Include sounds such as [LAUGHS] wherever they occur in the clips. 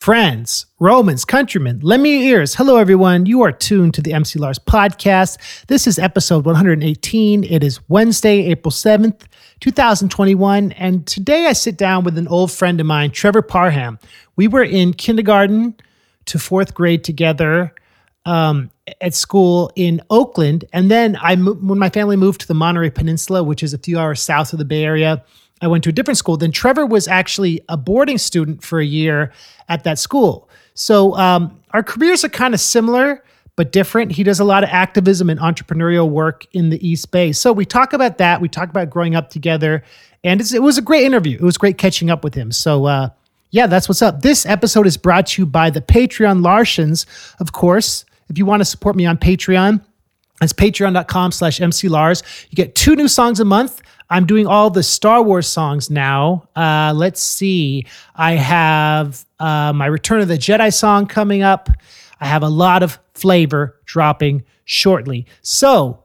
Friends, Romans, countrymen, lend me your ears. Hello, everyone. You are tuned to the MC Lars podcast. This is episode 118. It is Wednesday, April 7th, 2021. And today I sit down with an old friend of mine, Trevor Parham. We were in kindergarten to fourth grade together um, at school in Oakland. And then I, when my family moved to the Monterey Peninsula, which is a few hours south of the Bay Area, I went to a different school. Then Trevor was actually a boarding student for a year at that school. So um, our careers are kind of similar but different. He does a lot of activism and entrepreneurial work in the East Bay. So we talk about that. We talk about growing up together, and it was a great interview. It was great catching up with him. So uh, yeah, that's what's up. This episode is brought to you by the Patreon Larsens, of course. If you want to support me on Patreon, it's patreon.com slash mclars. You get two new songs a month. I'm doing all the Star Wars songs now. Uh, let's see. I have uh, my Return of the Jedi song coming up. I have a lot of flavor dropping shortly. So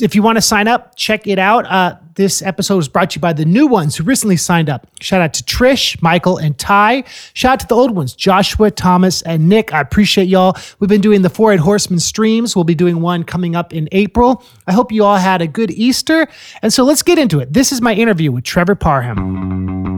if you want to sign up, check it out. Uh, this episode is brought to you by the new ones who recently signed up. Shout out to Trish, Michael, and Ty. Shout out to the old ones, Joshua, Thomas, and Nick. I appreciate y'all. We've been doing the Four Eyed Horseman streams. We'll be doing one coming up in April. I hope you all had a good Easter. And so let's get into it. This is my interview with Trevor Parham.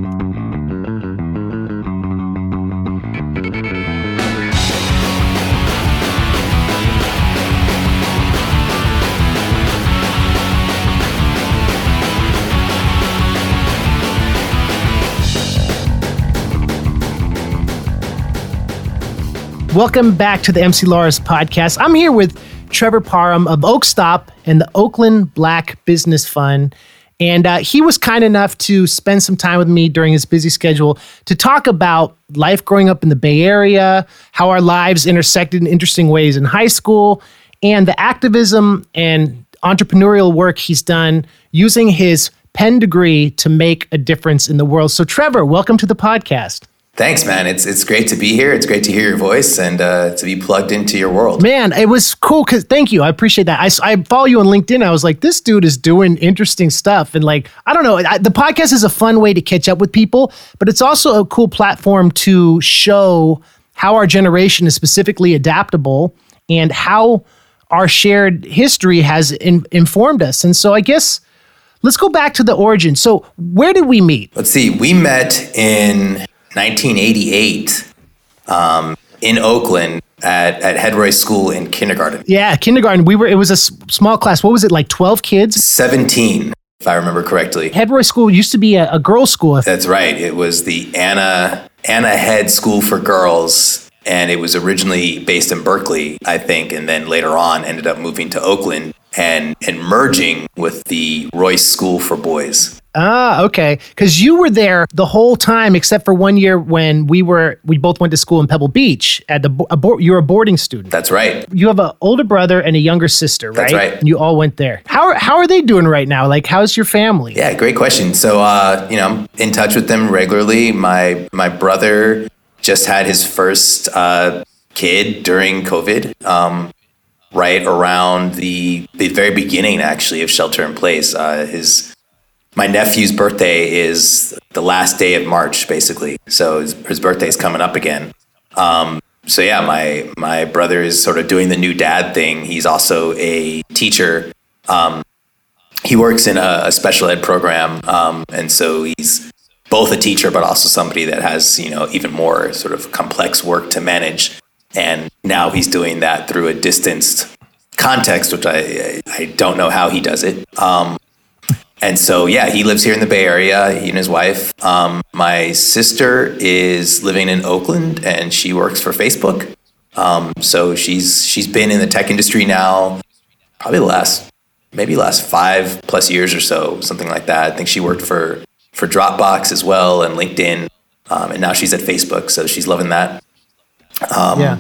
Welcome back to the MC Lars podcast. I'm here with Trevor Parham of Oakstop and the Oakland Black Business Fund. And uh, he was kind enough to spend some time with me during his busy schedule to talk about life growing up in the Bay Area, how our lives intersected in interesting ways in high school, and the activism and entrepreneurial work he's done using his Penn degree to make a difference in the world. So, Trevor, welcome to the podcast. Thanks, man. It's it's great to be here. It's great to hear your voice and uh, to be plugged into your world. Man, it was cool because thank you. I appreciate that. I, I follow you on LinkedIn. I was like, this dude is doing interesting stuff. And like, I don't know, I, the podcast is a fun way to catch up with people, but it's also a cool platform to show how our generation is specifically adaptable and how our shared history has in, informed us. And so I guess let's go back to the origin. So where did we meet? Let's see. We met in 1988 um, in Oakland at, at Head School in kindergarten. Yeah, kindergarten. We were. It was a s- small class. What was it like? Twelve kids. 17, if I remember correctly. Head Royce School used to be a, a girls' school. That's right. It was the Anna Anna Head School for Girls, and it was originally based in Berkeley, I think, and then later on ended up moving to Oakland and and merging with the Royce School for Boys. Ah, okay. Because you were there the whole time, except for one year when we were we both went to school in Pebble Beach. At the a, you're a boarding student. That's right. You have an older brother and a younger sister, right? That's right. And you all went there. How are, how are they doing right now? Like, how's your family? Yeah, great question. So, uh, you know, I'm in touch with them regularly. My my brother just had his first uh, kid during COVID. Um, right around the the very beginning, actually, of shelter in place. Uh, his my nephew's birthday is the last day of March, basically. So his, his birthday is coming up again. Um, so yeah, my my brother is sort of doing the new dad thing. He's also a teacher. Um, he works in a, a special ed program, um, and so he's both a teacher, but also somebody that has you know even more sort of complex work to manage. And now he's doing that through a distanced context, which I I don't know how he does it. Um, and so, yeah, he lives here in the Bay Area, he and his wife. Um, my sister is living in Oakland and she works for Facebook. Um, so she's she's been in the tech industry now probably the last maybe last five plus years or so, something like that. I think she worked for for Dropbox as well and LinkedIn, um, and now she's at Facebook, so she's loving that. Um, yeah,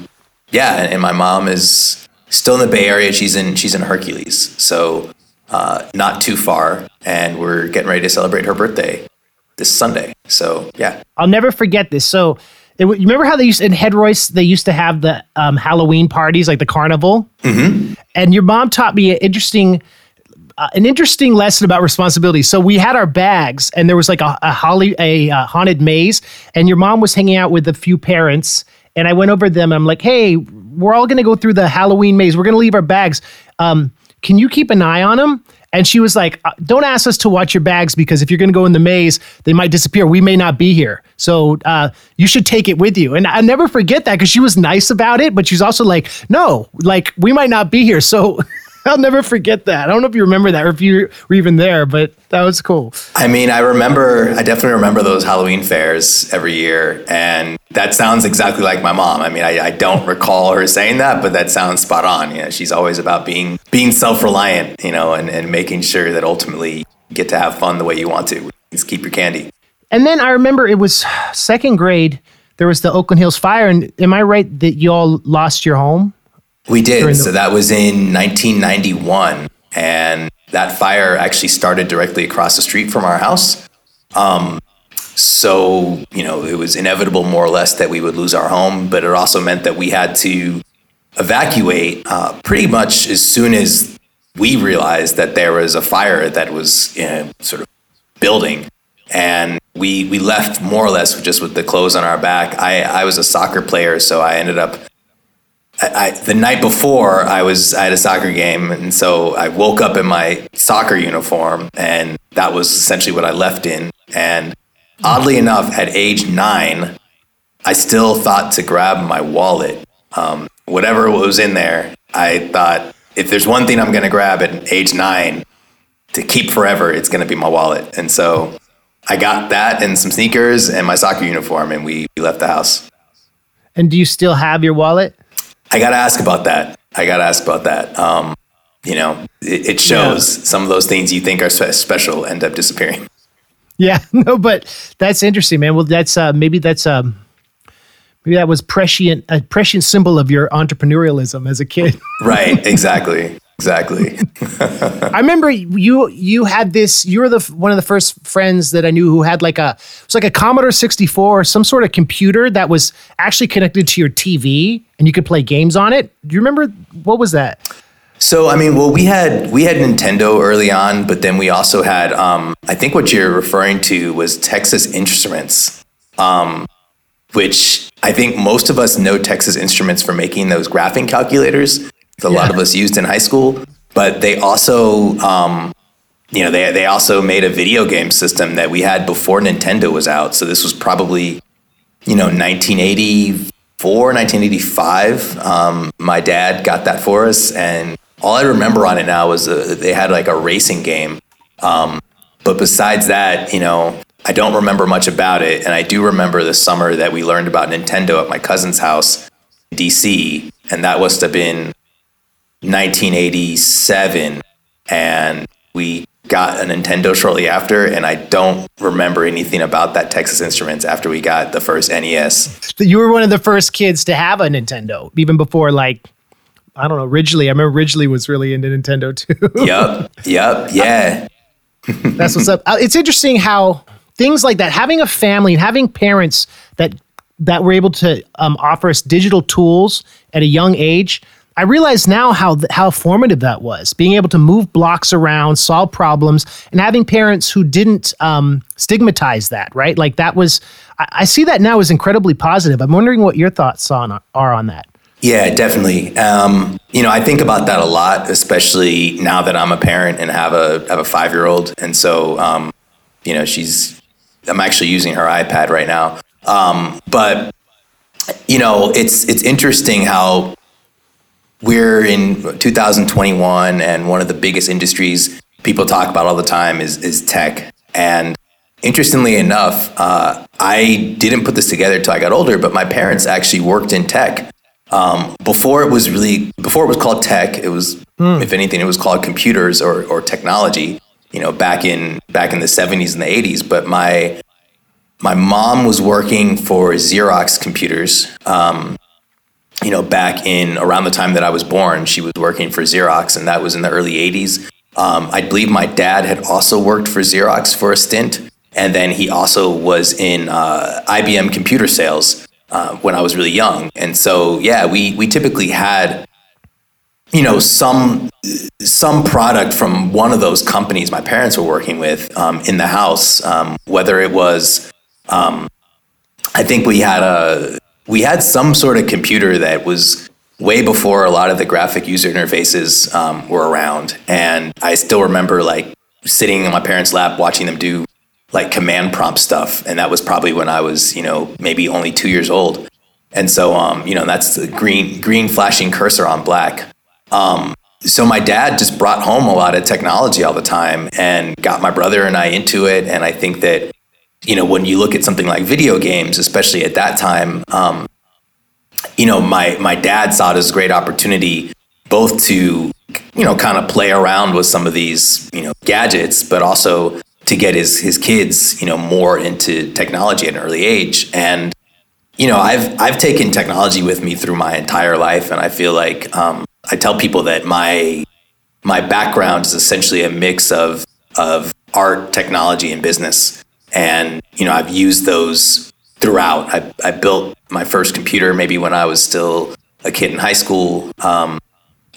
yeah, and, and my mom is still in the Bay Area. She's in she's in Hercules, so uh, not too far, and we're getting ready to celebrate her birthday this Sunday. So yeah, I'll never forget this. So. It, you remember how they used in Head Royce? They used to have the um, Halloween parties, like the carnival. Mm-hmm. And your mom taught me an interesting uh, an interesting lesson about responsibility. So we had our bags, and there was like a, a holly a uh, haunted maze, and your mom was hanging out with a few parents, and I went over to them. I'm like, hey, we're all going to go through the Halloween maze. We're going to leave our bags. Um, can you keep an eye on them? And she was like, uh, Don't ask us to watch your bags because if you're going to go in the maze, they might disappear. We may not be here. So uh, you should take it with you. And I never forget that because she was nice about it, but she's also like, No, like we might not be here. So [LAUGHS] I'll never forget that. I don't know if you remember that or if you were even there, but that was cool. I mean, I remember, I definitely remember those Halloween fairs every year. And that sounds exactly like my mom. I mean, I, I don't recall her saying that, but that sounds spot on. You know, she's always about being being self reliant, you know, and, and making sure that ultimately you get to have fun the way you want to. Just keep your candy. And then I remember it was second grade. There was the Oakland Hills fire, and am I right that you all lost your home? We did. The- so that was in 1991. And that fire actually started directly across the street from our house. Um, so, you know, it was inevitable more or less that we would lose our home, but it also meant that we had to evacuate uh, pretty much as soon as we realized that there was a fire that was you know, sort of building. And we, we left more or less just with the clothes on our back. I, I was a soccer player, so I ended up I, I, the night before I was I had a soccer game, and so I woke up in my soccer uniform, and that was essentially what I left in. And oddly enough, at age nine, I still thought to grab my wallet, um, whatever was in there. I thought if there's one thing I'm going to grab at age nine to keep forever, it's going to be my wallet. And so I got that and some sneakers and my soccer uniform, and we, we left the house. And do you still have your wallet? I got to ask about that. I got to ask about that. Um, you know, it, it shows yeah. some of those things you think are special end up disappearing. [LAUGHS] Yeah, [LAUGHS] no, but that's interesting, man. Well, that's uh, maybe that's um, maybe that was prescient a prescient symbol of your entrepreneurialism as a kid. right. [LAUGHS] Exactly. Exactly. [LAUGHS] I remember you you had this you were the one of the first friends that I knew who had like a it was like a Commodore 64 or some sort of computer that was actually connected to your TV and you could play games on it. Do you remember what was that? So I mean, well, we had we had Nintendo early on, but then we also had um, I think what you're referring to was Texas Instruments, um, which I think most of us know Texas Instruments for making those graphing calculators a yeah. lot of us used in high school. But they also, um, you know, they they also made a video game system that we had before Nintendo was out. So this was probably, you know, 1984, 1985. Um, my dad got that for us, and all I remember on it now was uh, they had like a racing game. Um, but besides that, you know, I don't remember much about it. And I do remember the summer that we learned about Nintendo at my cousin's house in DC. And that must have been 1987, and we got a Nintendo shortly after, and I don't remember anything about that Texas Instruments after we got the first NES. You were one of the first kids to have a Nintendo, even before like I don't know Ridgely. I remember Ridgely was really into Nintendo too. yep, yep, [LAUGHS] yeah. That's what's up. Uh, it's interesting how things like that, having a family and having parents that that were able to um, offer us digital tools at a young age I realize now how how formative that was. Being able to move blocks around, solve problems, and having parents who didn't um, stigmatize that. Right, like that was. I, I, see that now as incredibly positive. I'm wondering what your thoughts on are on that. Yeah, definitely. Um, you know, I think about that a lot, especially now that I'm a parent and have a have a five year old, and so um, you know, she's. I'm actually using her iPad right now, um, but you know, it's it's interesting how we're in 2021, and one of the biggest industries people talk about all the time is is tech. And interestingly enough, uh, I didn't put this together until I got older, but my parents actually worked in tech. Um, before it was really before it was called tech, it was mm. if anything, it was called computers or or technology. You know, back in back in the 70s and the 80s. But my my mom was working for Xerox computers. Um, you know, back in around the time that I was born, she was working for Xerox, and that was in the early 80s. Um, I believe my dad had also worked for Xerox for a stint, and then he also was in uh, IBM computer sales uh, when I was really young. And so, yeah, we we typically had, you know, some some product from one of those companies my parents were working with um, in the house. Um, whether it was, um, I think we had a we had some sort of computer that was way before a lot of the graphic user interfaces um, were around, and I still remember like sitting in my parents' lap watching them do like command prompt stuff, and that was probably when I was you know maybe only two years old. And so, um, you know, that's the green green flashing cursor on black. Um, so my dad just brought home a lot of technology all the time and got my brother and I into it. And I think that, you know, when you look at something like video games, especially at that time, um, you know, my my dad saw it as a great opportunity both to, you know, kind of play around with some of these, you know, gadgets, but also to get his his kids, you know, more into technology at an early age. And you know, I've I've taken technology with me through my entire life, and I feel like um, I tell people that my my background is essentially a mix of of art, technology, and business. And you know, I've used those throughout. I, I built my first computer maybe when I was still a kid in high school. Um,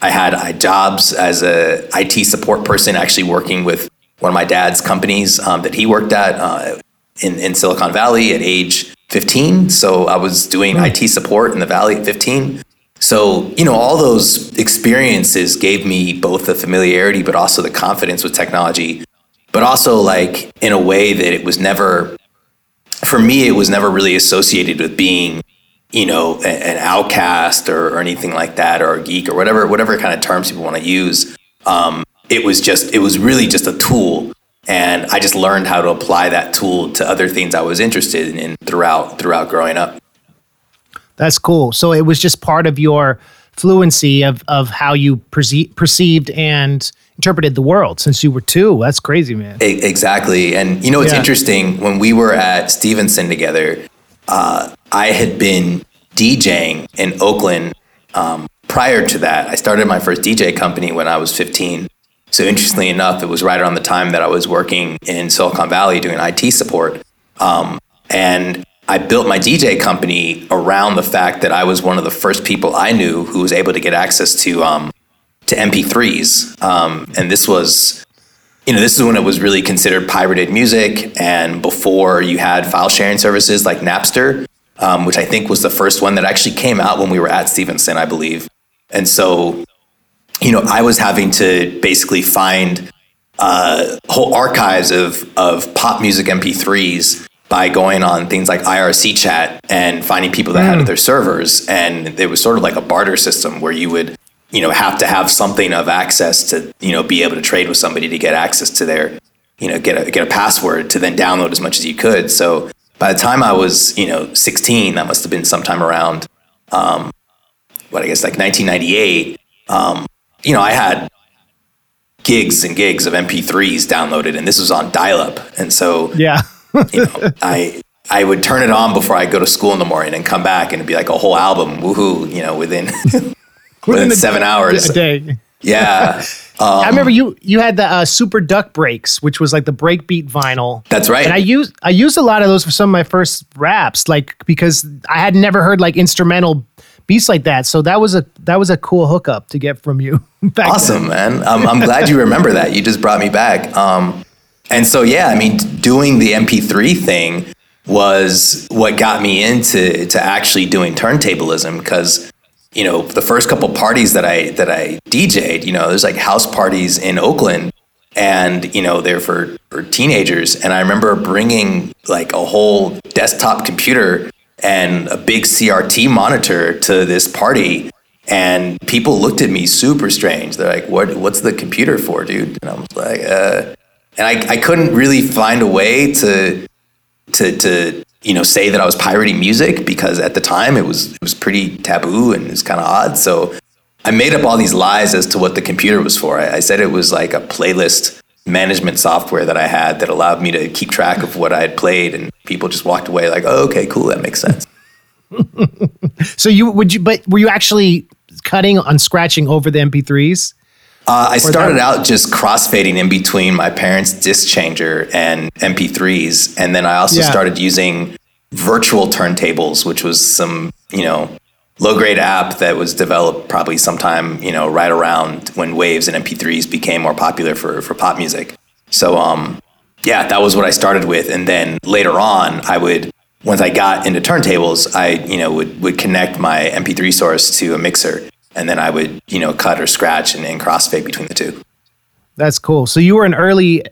I had I jobs as a IT support person, actually working with one of my dad's companies um, that he worked at uh, in in Silicon Valley at age 15. So I was doing. IT support in the Valley at 15. So, you know, all those experiences gave me both the familiarity, but also the confidence with technology, but also like in a way that it was never, for me, it was never really associated with being, you know, an outcast or, or anything like that, or a geek or whatever, whatever kind of terms people want to use. Um, it was just, it was really just a tool. And I just learned how to apply that tool to other things I was interested in throughout, throughout growing up. That's cool. So it was just part of your fluency of of how you perce- perceived and interpreted the world since you were two. That's crazy, man. Exactly. And you know, it's yeah. interesting when we were at Stevenson together. Uh, I had been DJing in Oakland um, prior to that. I started my first DJ company when I was 15. So interestingly enough, it was right around the time that I was working in Silicon Valley doing IT support. Um, and I built my DJ company around the fact that I was one of the first people I knew who was able to get access to um, to MP3s, um, and this was, you know, this is when it was really considered pirated music, and before you had file sharing services like Napster, um, which I think was the first one that actually came out when we were at Stevenson, I believe, and so, you know, I was having to basically find uh, whole archives of of pop music MP3s by going on things like IRC chat and finding people that mm. had their servers. And it was sort of like a barter system where you would, you know, have to have something of access to, you know, be able to trade with somebody to get access to their, you know, get a, get a password to then download as much as you could. So by the time I was, you know, 16, that must have been sometime around, um, what I guess like 1998, um, you know, I had gigs and gigs of MP3s downloaded and this was on dial up. And so, yeah you know, I I would turn it on before I go to school in the morning and come back and it'd be like a whole album, woohoo, you know, within [LAUGHS] within, seven hours a day. Yeah. [LAUGHS] Um, I remember you you had the uh, Super Duck Breaks, which was like the breakbeat vinyl. That's right. And I used I used a lot of those for some of my first raps, like because I had never heard like instrumental beats like that. So that was a that was a cool hookup to get from you. [LAUGHS] awesome, then. man. I'm, I'm glad you remember that. You just brought me back. Um, and so, yeah, I mean, doing the MP3 thing was what got me into to actually doing turntablism because you know the first couple parties that I that I DJ'd, you know, there's like house parties in Oakland, and you know they're for for teenagers, and I remember bringing like a whole desktop computer and a big CRT monitor to this party. And people looked at me super strange. They're like, "What? What's the computer for, dude?" And I was like, uh, and I, I couldn't really find a way to to to you know say that I was pirating music because at the time it was it was pretty taboo and it was kind of odd. So I made up all these lies as to what the computer was for. I, I said it was like a playlist management software that I had that allowed me to keep track of what I had played, and people just walked away like, "Oh, okay, cool, that makes sense." [LAUGHS] so you would you, but were you actually cutting on scratching over the MP3s? Uh, I started out just crossfading in between my parents' disc changer and MP3s, and then I also yeah. started using virtual turntables, which was some you know low grade app that was developed probably sometime you know right around when waves and MP3s became more popular for for pop music. So um, yeah, that was what I started with, and then later on, I would once I got into turntables, I you know would would connect my MP3 source to a mixer, and then I would you know cut or scratch and, and crossfade between the two. That's cool. So you were an early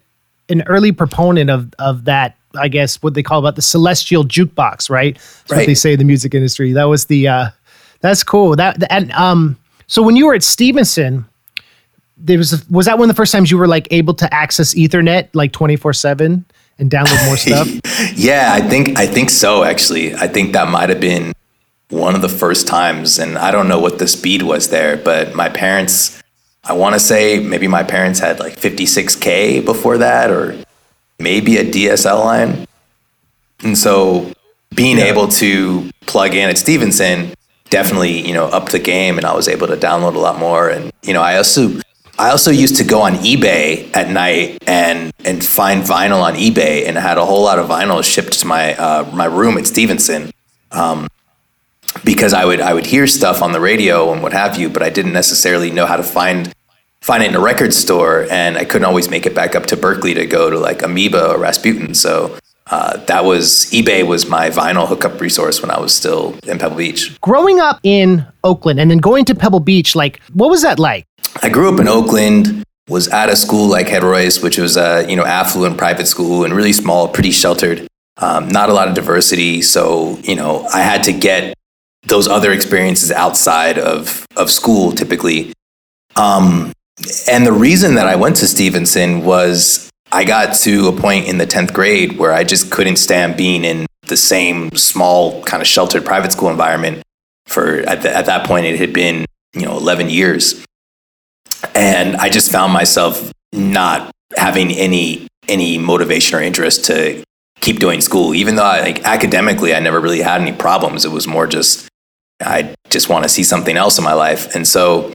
an early proponent of of that. I guess what they call about the celestial jukebox, right? That's right. what they say in the music industry. That was the uh, that's cool. That and um, so when you were at Stevenson, there was was that one of the first times you were like able to access Ethernet like twenty four seven and download more [LAUGHS] stuff? yeah, I think I think so. Actually, I think that might have been one of the first times, and I don't know what the speed was there, but my parents. I want to say maybe my parents had like 56k before that, or maybe a DSL line. And so being yeah. able to plug in at Stevenson definitely, you know, upped the game and I was able to download a lot more. And, you know, I also I also used to go on eBay at night and and find vinyl on eBay and I had a whole lot of vinyl shipped to my uh, my room at Stevenson. Um, because I would I would hear stuff on the radio and what have you, but I didn't necessarily know how to find find it in a record store, and I couldn't always make it back up to Berkeley to go to like Amoeba or Rasputin. So uh, that was eBay was my vinyl hookup resource when I was still in Pebble Beach. Growing up in Oakland and then going to Pebble Beach, like what was that like? I grew up in Oakland. Was at a school like Head Royce, which was a you know affluent private school and really small, pretty sheltered. Um, not a lot of diversity, so you know I had to get those other experiences outside of of school typically. Um, and the reason that I went to Stevenson was I got to a point in the 10th grade where I just couldn't stand being in the same small, kind of sheltered private school environment for, at, the, at that point, it had been, you know, 11 years. And I just found myself not having any, any motivation or interest to keep doing school, even though I, like academically, I never really had any problems. It was more just, I just want to see something else in my life. And so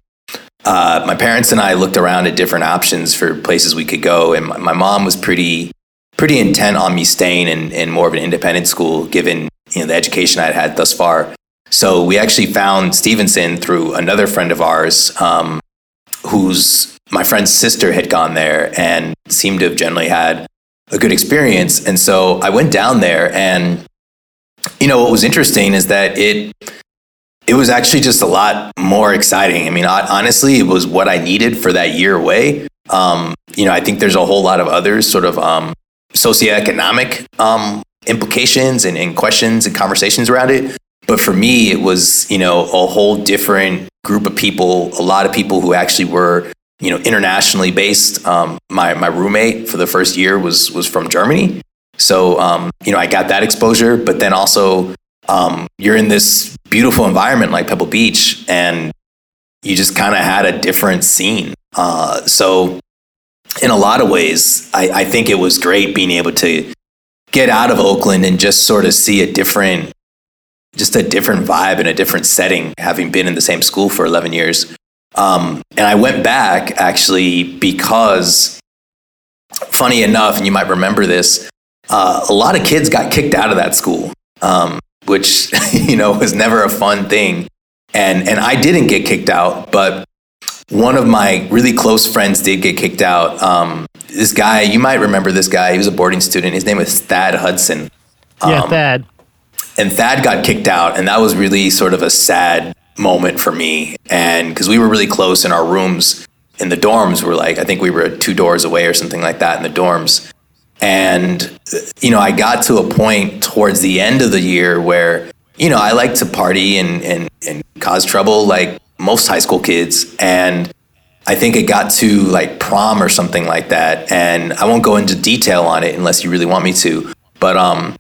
uh, my parents and I looked around at different options for places we could go, and my, my mom was pretty pretty intent on me staying in, in more of an independent school, given you know the education I'd had thus far. So we actually found Stevenson through another friend of ours, um, whose my friend's sister had gone there and seemed to have generally had a good experience. And so I went down there, and you know what was interesting is that it it was actually just a lot more exciting. I mean, honestly, it was what I needed for that year away. Um, you know, I think there's a whole lot of other sort of um, socioeconomic um, implications and, and questions and conversations around it. But for me, it was, you know, a whole different group of people, a lot of people who actually were, you know, internationally based. Um, my, my roommate for the first year was, was from Germany. So, um, you know, I got that exposure, but then also um, you're in this beautiful environment like Pebble Beach, and you just kind of had a different scene. Uh, so, in a lot of ways, I, I think it was great being able to get out of Oakland and just sort of see a different, just a different vibe and a different setting, having been in the same school for 11 years. Um, and I went back actually because, funny enough, and you might remember this, uh, a lot of kids got kicked out of that school. Um, which [LAUGHS] you know was never a fun thing. And and I didn't get kicked out, but one of my really close friends did get kicked out. Um, this guy, you might remember this guy. He was a boarding student. His name was Thad Hudson. Um, yeah, Thad. And Thad got kicked out, and that was really sort of a sad moment for me. And because we were really close in our rooms in the dorms, we're like I think we were two doors away or something like that in the dorms. And, you know, I got to a point towards the end of the year where, you know, I like to party and, and, and cause trouble like most high school kids. And I think it got to like prom or something like that. And I won't go into detail on it unless you really want me to. But um,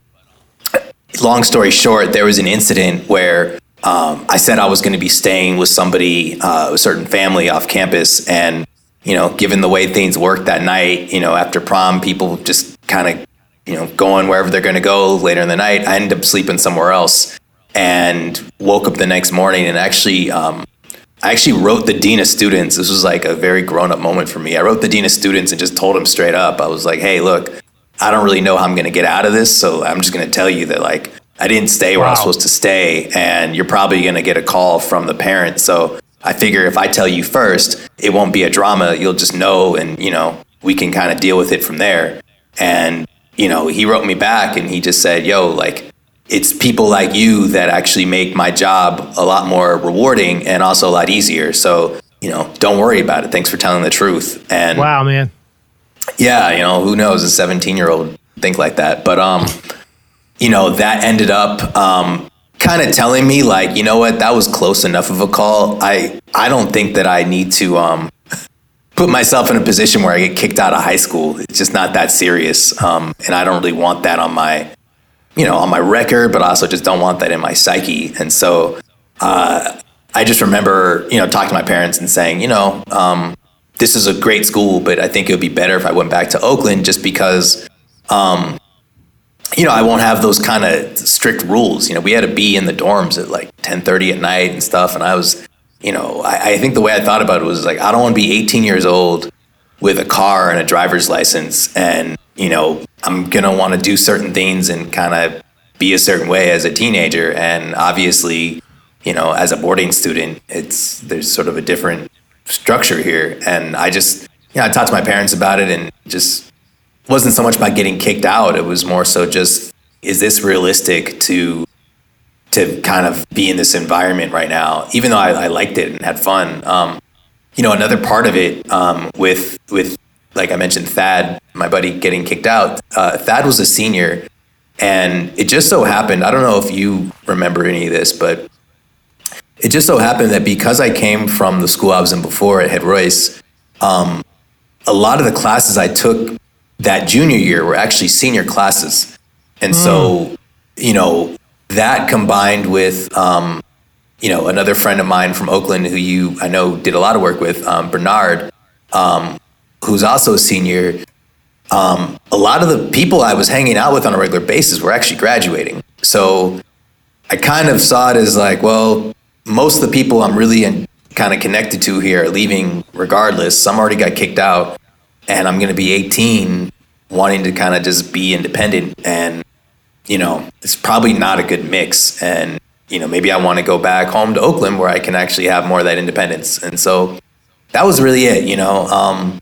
long story short, there was an incident where um, I said I was going to be staying with somebody, uh, a certain family off campus. And you know, given the way things worked that night, you know, after prom, people just kind of, you know, going wherever they're going to go later in the night. I ended up sleeping somewhere else and woke up the next morning and actually, um, I actually wrote the dean of students. This was like a very grown up moment for me. I wrote the dean of students and just told him straight up. I was like, "Hey, look, I don't really know how I'm going to get out of this, so I'm just going to tell you that like I didn't stay where I was supposed to stay, and you're probably going to get a call from the parent. So I figure if I tell you first, it won't be a drama. You'll just know, and you know, we can kind of deal with it from there. And you know, he wrote me back, and he just said, "Yo, like." It's people like you that actually make my job a lot more rewarding and also a lot easier. So, you know, don't worry about it. Thanks for telling the truth. And Wow, man. yeah, you know, who knows? A 17 year old think like that. But, um, you know, that ended up, um, kind of telling me like, you know what, that was close enough of a call. I, I don't think that I need to, um, put myself in a position where I get kicked out of high school. It's just not that serious. Um, and I don't really want that on my, you know, on my record, but I also just don't want that in my psyche. And so, uh, I just remember, you know, talking to my parents and saying, you know, um, this is a great school, but I think it would be better if I went back to Oakland just because, um, you know, I won't have those kind of strict rules. You know, we had to be in the dorms at like 1030 at night and stuff. And I was, you know, I, I think the way I thought about it was like, I don't want to be 18 years old with a car and a driver's license. And, you know, I'm going to want to do certain things and kind of be a certain way as a teenager. And obviously, you know, as a boarding student, it's, there's sort of a different structure here. And I just, you know, I talked to my parents about it and just wasn't so much about getting kicked out. It was more so just, is this realistic to to kind of be in this environment right now? Even though I, I liked it and had fun. Um, you know, another part of it um, with with like I mentioned, Thad, my buddy, getting kicked out. Uh, Thad was a senior, and it just so happened. I don't know if you remember any of this, but it just so happened that because I came from the school I was in before at Head Royce, um, a lot of the classes I took that junior year were actually senior classes. And so, you know, that combined with, um, you know, another friend of mine from Oakland who you, I know, did a lot of work with, um, Bernard, um, who's also a senior. Um, a lot of the people I was hanging out with on a regular basis were actually graduating. So I kind of saw it as like, well, most of the people I'm really in, kind of connected to here are leaving regardless. Some already got kicked out, and I'm going to be 18, wanting to kind of just be independent. And, you know, it's probably not a good mix. And, you know, maybe I want to go back home to Oakland where I can actually have more of that independence. And so that was really it, you know. Um,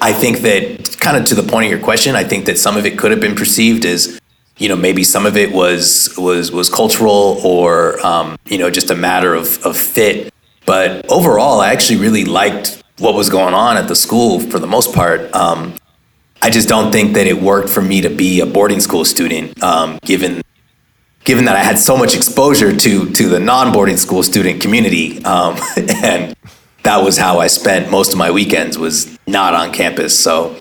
I think that kind of to the point of your question, I think that some of it could have been perceived as, you know, maybe some of it was was was cultural or um, you know just a matter of of fit. But overall, I actually really liked what was going on at the school for the most part. Um, I just don't think that it worked for me to be a boarding school student, um, given given that I had so much exposure to to the non boarding school student community, um, [LAUGHS] and that was how I spent most of my weekends was not on campus. So,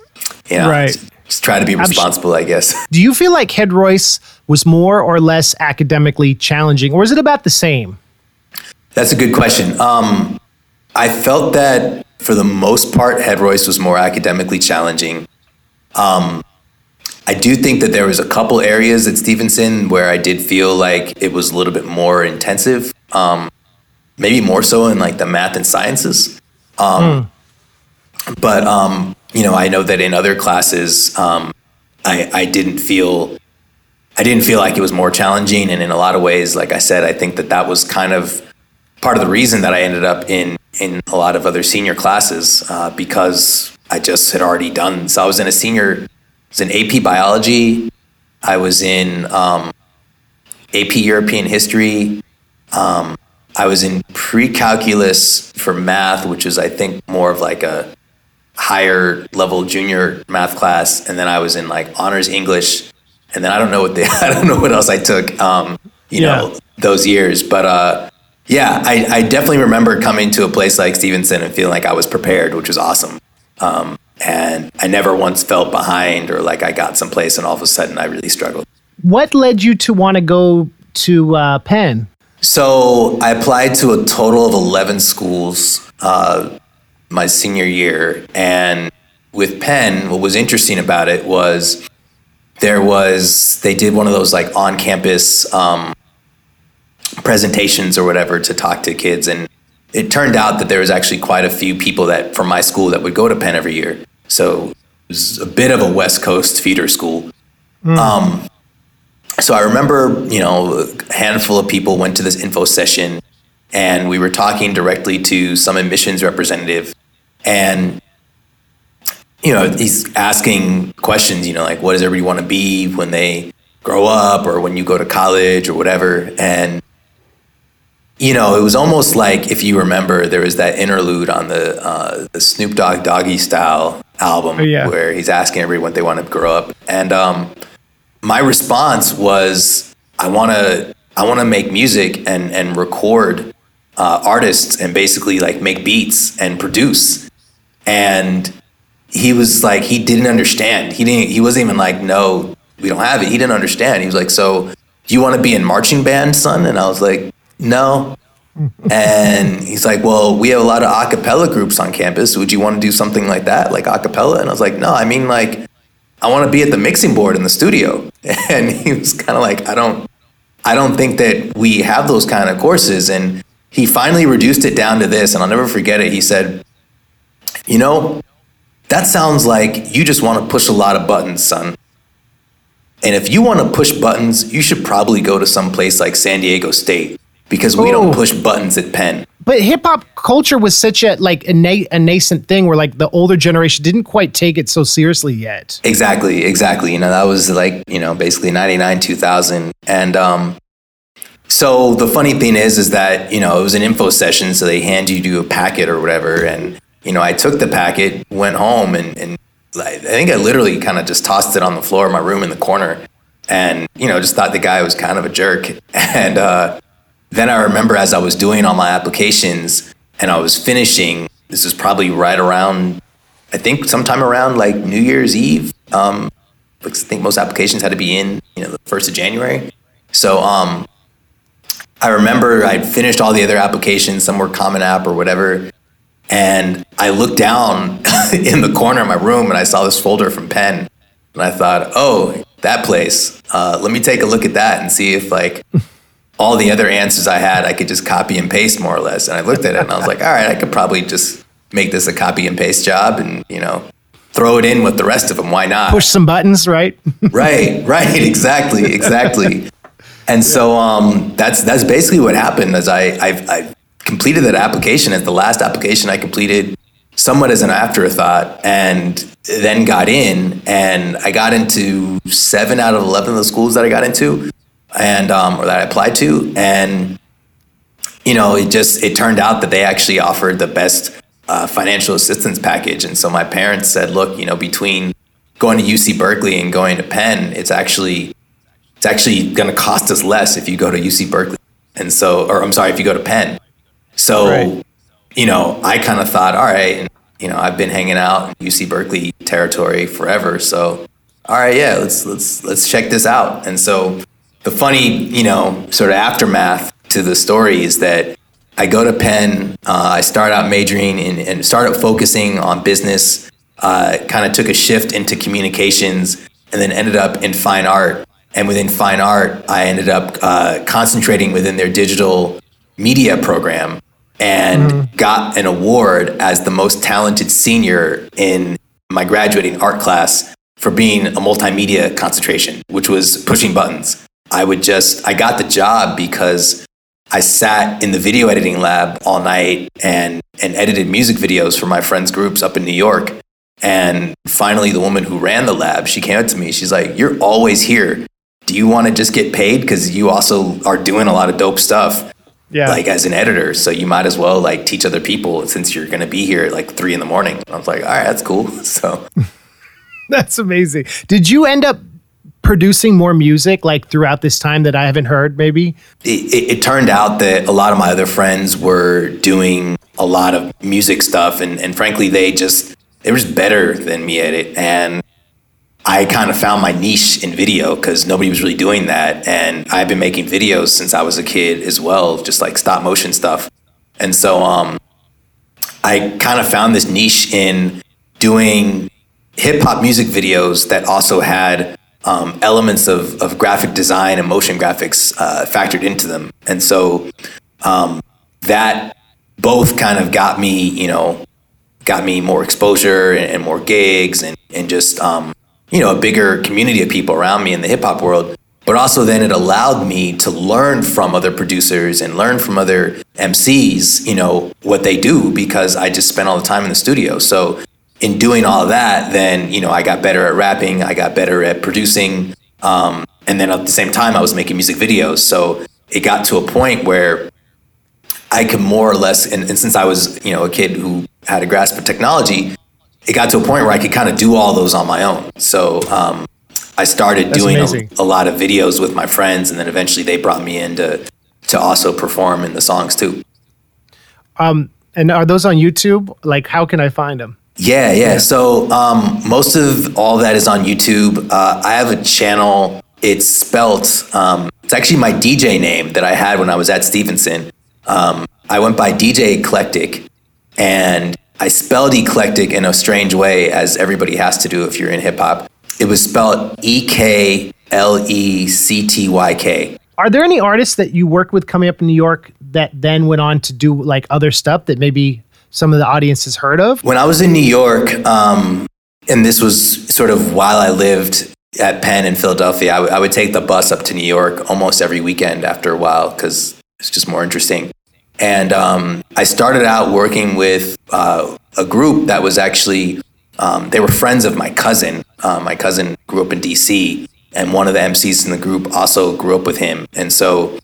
you know, Right. just, just try to be responsible, I guess. [LAUGHS] Do you feel like Head Royce was more or less academically challenging, or is it about the same? That's a good question. Um, I felt that for the most part, Head Royce was more academically challenging. Um, I do think that there was a couple areas at Stevenson where I did feel like it was a little bit more intensive. Um, maybe more so in like the math and sciences. Um, But um, you know, I know that in other classes, um, I, I didn't feel I didn't feel like it was more challenging, and in a lot of ways, like I said, I think that that was kind of part of the reason that I ended up in in a lot of other senior classes uh, because I just had already done. So I was in a senior, I was in AP biology, I was in um, AP European history, um, I was in pre-calculus for math, which is I think more of like a higher level junior math class, and then I was in like honors English, and then I don't know what the [LAUGHS] I don't know what else I took. Um, you know those years, but uh, yeah, I, I definitely remember coming to a place like Stevenson and feeling like I was prepared, which was awesome. Um, and I never once felt behind or like I got someplace and all of a sudden I really struggled. What led you to want to go to uh, Penn? So I applied to a total of 11 schools uh, my senior year. And with Penn, what was interesting about it was there was, they did one of those like on campus um, presentations or whatever to talk to kids. And it turned out that there was actually quite a few people that from my school that would go to Penn every year. So it was a bit of a West Coast feeder school. Um, so I remember, you know, a handful of people went to this info session and we were talking directly to some admissions representative and you know he's asking questions you know like what does everybody want to be when they grow up or when you go to college or whatever and you know it was almost like if you remember there was that interlude on the uh, the Snoop Dogg Doggy Style album Oh, yeah. where he's asking everyone what they want to grow up. And um, my response was I want to I want to make music and and record uh, artists and basically like make beats and produce. And he was like he didn't understand. He didn't he wasn't even like no we don't have it. He didn't understand. He was like so do you want to be in marching band son? And i was like no. And he's like well we have a lot of a cappella groups on campus. Would you want to do something like that like a cappella? And i was like no i mean like i want to be at the mixing board in the studio. [LAUGHS] And he was kind of like i don't i don't think that we have those kind of courses. And he finally reduced it down to this and i'll never forget it. He said you know, that sounds like you just want to push a lot of buttons, son. And if you want to push buttons, you should probably go to some place like San Diego State because we Oh. don't push buttons at Penn. But hip hop culture was such a like a, na- a nascent thing where like the older generation didn't quite take it so seriously yet. Exactly, exactly. You know, that was like, you know, basically 99, 2000. And um, so the funny thing is, is that, you know, it was an info session. So they hand you a packet or whatever. And, you know, I took the packet, went home, and, and I I think I literally kind of just tossed it on the floor of my room in the corner and, you know, just thought the guy was kind of a jerk. [LAUGHS] And uh, then I remember as I was doing all my applications and I was finishing, this was probably right around I think sometime around like New Year's Eve. Um, I think most applications had to be in, you know, the first of January. So um, I remember I'd finished all the other applications, some were Common App or whatever, and I looked down [LAUGHS] in the corner of my room and I saw this folder from Penn, and I thought, oh, that place. Uh, let me take a look at that and see if like all the other answers I had, I could just copy and paste more or less. And I looked at it and I was like, all right, I could probably just make this a copy and paste job and, you know, throw it in with the rest of them. Why not? Push some buttons, right? [LAUGHS] right, right, exactly, exactly. And so um, that's that's basically what happened. As I I've, I completed that application, as the last application I completed, somewhat as an afterthought, and then got in, and I got into seven out of eleven of the schools that I got into, and um, or that I applied to, and you know, it just it turned out that they actually offered the best uh, financial assistance package, and so my parents said, "Look, you know, between going to UC Berkeley and going to Penn, it's actually it's actually going to cost us less if you go to UC Berkeley, and so, or I'm sorry, if you go to Penn." So, Right. you know, I kind of thought, all right, and, you know, I've been hanging out in UC Berkeley territory forever, so all right, yeah, let's let's let's check this out. And so the funny, you know, sort of aftermath to the story is that I go to Penn. Uh, I start out majoring in and start out focusing on business. Uh, kind of took a shift into communications, and then ended up in fine art. And within fine art, I ended up uh, concentrating within their digital media program and got an award as the most talented senior in my graduating art class for being a multimedia concentration, which was pushing buttons. I would just, I got the job because I sat in the video editing lab all night and, and edited music videos for my friends' groups up in New York. And finally, the woman who ran the lab, she came up to me. She's like, You're always here. Do you want to just get paid? Because you also are doing a lot of dope stuff Yeah. like as an editor. So you might as well like teach other people since you're going to be here at like three in the morning. I was like, all right, that's cool. [LAUGHS] So [LAUGHS] That's amazing. Did you end up producing more music like throughout this time that I haven't heard maybe? it, it, it turned out that a lot of my other friends were doing a lot of music stuff. And, and frankly, they just, they were just better than me at it. And I kind of found my niche in video because nobody was really doing that. And I've been making videos since I was a kid as well, just like stop motion stuff. And so um, I kind of found this niche in doing hip hop music videos that also had um, elements of, of graphic design and motion graphics uh, factored into them. And so um, that both kind of got me, you know, got me more exposure and, and more gigs and, and just, um, you know, a bigger community of people around me in the hip hop world. but also then it allowed me to learn from other producers and learn from other MCs, you know, what they do because I just spent all the time in the studio. So in doing all of that, then, you know, I got better at rapping, I got better at producing. Um, and then at the same time, I was making music videos. So it got to a point where I could more or less, and, and since I was, you know, a kid who had a grasp of technology, it got to a point where I could kind of do all those on my own. So um, I started That's doing a, a lot of videos with my friends, and then eventually they brought me in to to also perform in the songs too. And are those on YouTube? Like, how can I find them? Yeah, yeah. So um, most of all that is on YouTube. Uh, I have a channel. It's spelt. Um, it's actually my DJ name that I had when I was at Stevenson. Um, I went by DJ Eklectyk, and I spelled eclectic in a strange way, as everybody has to do if you're in hip hop. It was spelled E K L E C T Y K. Are there any artists that you work with coming up in New York that then went on to do like other stuff that maybe some of the audience has heard of? When I was in New York, um, and this was sort of while I lived at Penn in Philadelphia, I, w- I would take the bus up to New York almost every weekend after a while because it's just more interesting. And um, I started out working with uh, a group that was actually, um, they were friends of my cousin. Uh, my cousin grew up in DC, and one of the MCs in the group also grew up with him. And so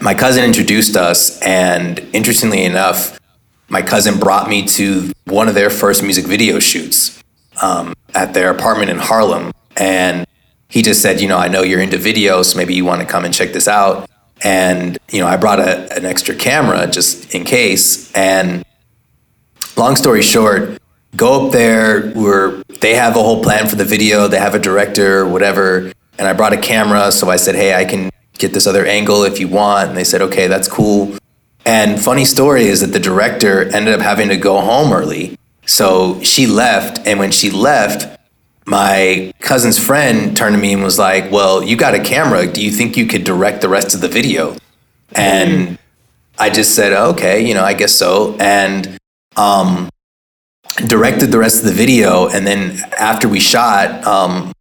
my cousin introduced us, and interestingly enough, my cousin brought me to one of their first music video shoots um, at their apartment in Harlem. And he just said, you know, I know you're into videos, maybe you want to come and check this out. And, you know, I brought a, an extra camera just in case. And long story short, go up there. We're, they have a whole plan for the video, they have a director, whatever. And I brought a camera. So I said, hey, I can get this other angle if you want. And they said, okay, that's cool. And funny story is that the director ended up having to go home early. So she left. And when she left, my cousin's friend turned to me and was like, Well, you got a camera. Do you think you could direct the rest of the video? And I just said, Okay, you know, I guess so. And um, directed the rest of the video. And then after we shot, um,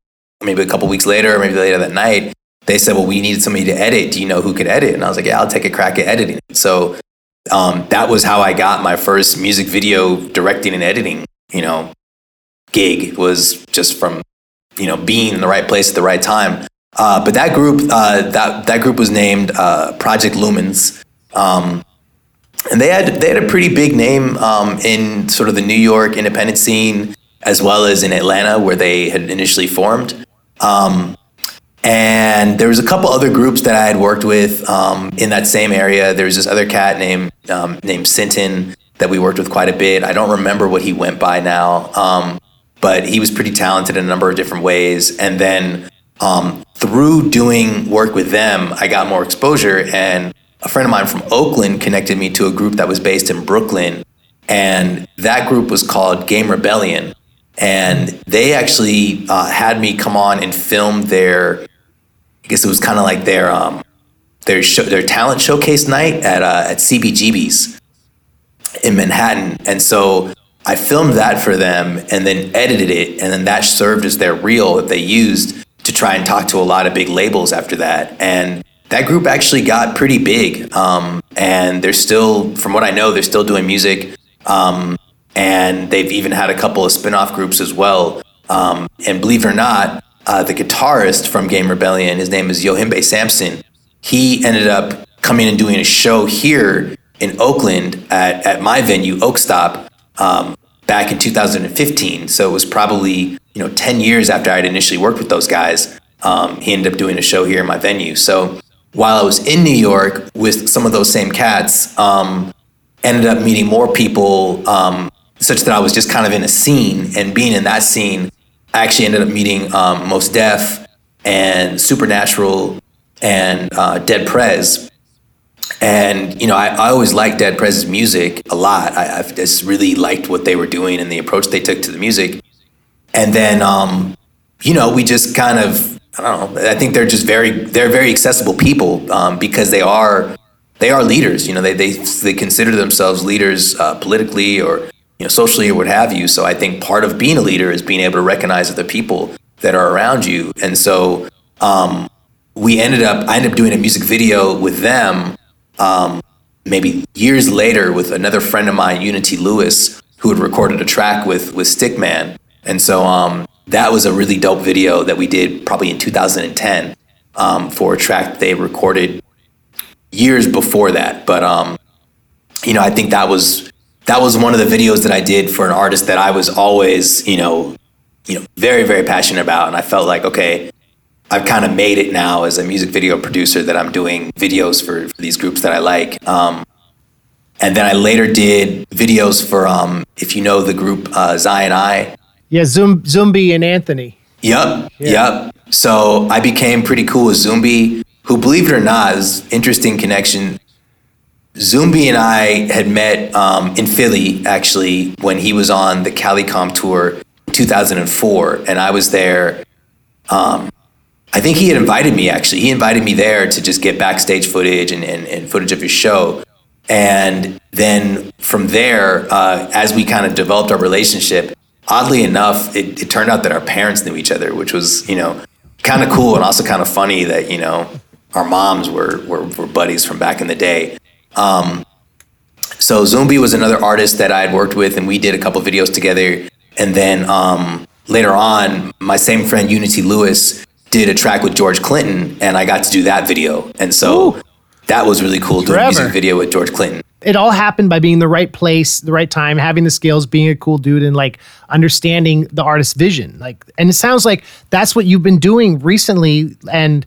maybe a couple weeks later, maybe later that night, they said, Well, we needed somebody to edit. Do you know who could edit? And I was like, Yeah, I'll take a crack at editing. So um, that was how I got my first music video directing and editing, you know, gig was just from, you know, being in the right place at the right time. Uh, but that group, uh, that, that group was named uh, Project Lumens. Um, and they had they had a pretty big name um, in sort of the New York independent scene as well as in Atlanta where they had initially formed. Um, and there was a couple other groups that I had worked with um, in that same area. There was this other cat named um, named Sinton that we worked with quite a bit. I don't remember what he went by now, um, but he was pretty talented in a number of different ways. And then um, through doing work with them, I got more exposure. And a friend of mine from Oakland connected me to a group that was based in Brooklyn, and that group was called Game Rebellion. And they actually uh, had me come on and film their I guess it was kind of like their um, their show, their talent showcase night at uh, at CBGB's in Manhattan, and so I filmed that for them and then edited it, and then that served as their reel that they used to try and talk to a lot of big labels after that, and that group actually got pretty big, um, and they're still, from what I know, they're still doing music, um, and they've even had a couple of spin-off groups as well, um, and believe it or not uh, the guitarist from Game Rebellion, his name is Yohimbe Sampson. He ended up coming and doing a show here in Oakland at, at my venue, Oakstop, um, back in 2015. So it was probably you know 10 years after I'd initially worked with those guys. Um, he ended up doing a show here in my venue. So while I was in New York with some of those same cats, um, ended up meeting more people um, such that I was just kind of in a scene and being in that scene I actually ended up meeting um, Mos Def and Supernatural and uh, Dead Prez. And, you know, I, I always liked Dead Prez's music a lot. I, I've just really liked what they were doing and the approach they took to the music. And then, um, you know, we just kind of, I don't know, I think they're just very, they're very accessible people um, because they are, they are leaders. You know, they, they, they consider themselves leaders uh, politically or you know, socially or what have you. So I think part of being a leader is being able to recognize other people that are around you. And so, um, we ended up, I ended up doing a music video with them um, maybe years later with another friend of mine, Unity Lewis, who had recorded a track with with Stickman. And so um, that was a really dope video that we did probably in 2010 um, for a track they recorded years before that. But um, you know, I think that was that was one of the videos that I did for an artist that I was always, you know, you know, very very passionate about, and I felt like okay. I've kind of made it now as a music video producer that I'm doing videos for, for these groups that I like. Um, and then I later did videos for, um, if you know the group uh, Zion I. Yeah, Zoom, Zumbi and Anthony. Yep, yeah. yep. So I became pretty cool with Zumbi, who, believe it or not, is interesting connection. Zumbi and I had met um, in Philly actually when he was on the CaliCom tour in 2004, and I was there. Um, I think he had invited me actually. He invited me there to just get backstage footage and, and, and footage of his show. And then from there, uh, as we kind of developed our relationship, oddly enough, it, it turned out that our parents knew each other, which was, you know, kind of cool and also kind of funny that, you know, our moms were, were, were buddies from back in the day. Um, so Zumbi was another artist that I had worked with, and we did a couple videos together. And then um, later on, my same friend Unity Lewis did a track with George Clinton, and I got to do that video. And so Ooh that was really cool doing a music video with George Clinton. It all happened by being in the right place, the right time, having the skills, being a cool dude, and like understanding the artist's vision. Like, and it sounds like that's what you've been doing recently, and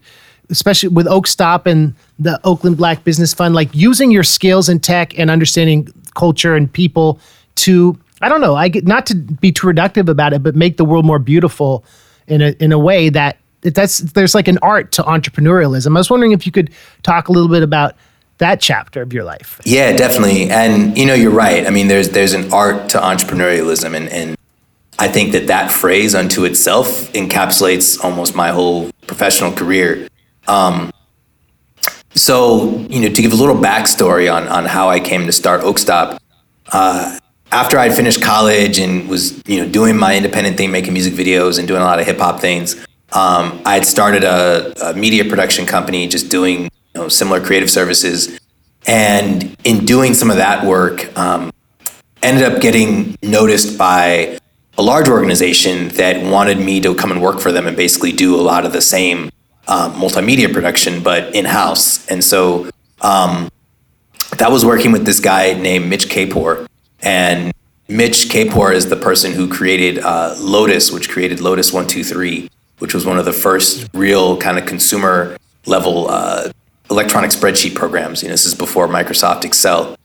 especially with Oakstop and the Oakland Black Business Fund, like using your skills in tech and understanding culture and people to, I don't know, I get not to be too reductive about it, but make the world more beautiful in a in a way that that's there's like an art to entrepreneurialism. I was wondering if you could talk a little bit about that chapter of your life. Yeah, definitely. And you know, you're right. I mean, there's there's an art to entrepreneurialism, and and I think that that phrase unto itself encapsulates almost my whole professional career. Um, so, you know, to give a little backstory on on how I came to start Oakstop, uh, after I'd finished college and was you know doing my independent thing, making music videos and doing a lot of hip hop things, um, I had started a, a, media production company, just doing you know, similar creative services, and in doing some of that work, um, ended up getting noticed by a large organization that wanted me to come and work for them and basically do a lot of the same um, multimedia production, but in house. And so um, that was working with this guy named Mitch Kapor. And Mitch Kapor is the person who created uh, Lotus, which created Lotus 123 which was one of the first real kind of consumer level uh, electronic spreadsheet programs. You know, this is before Microsoft Excel.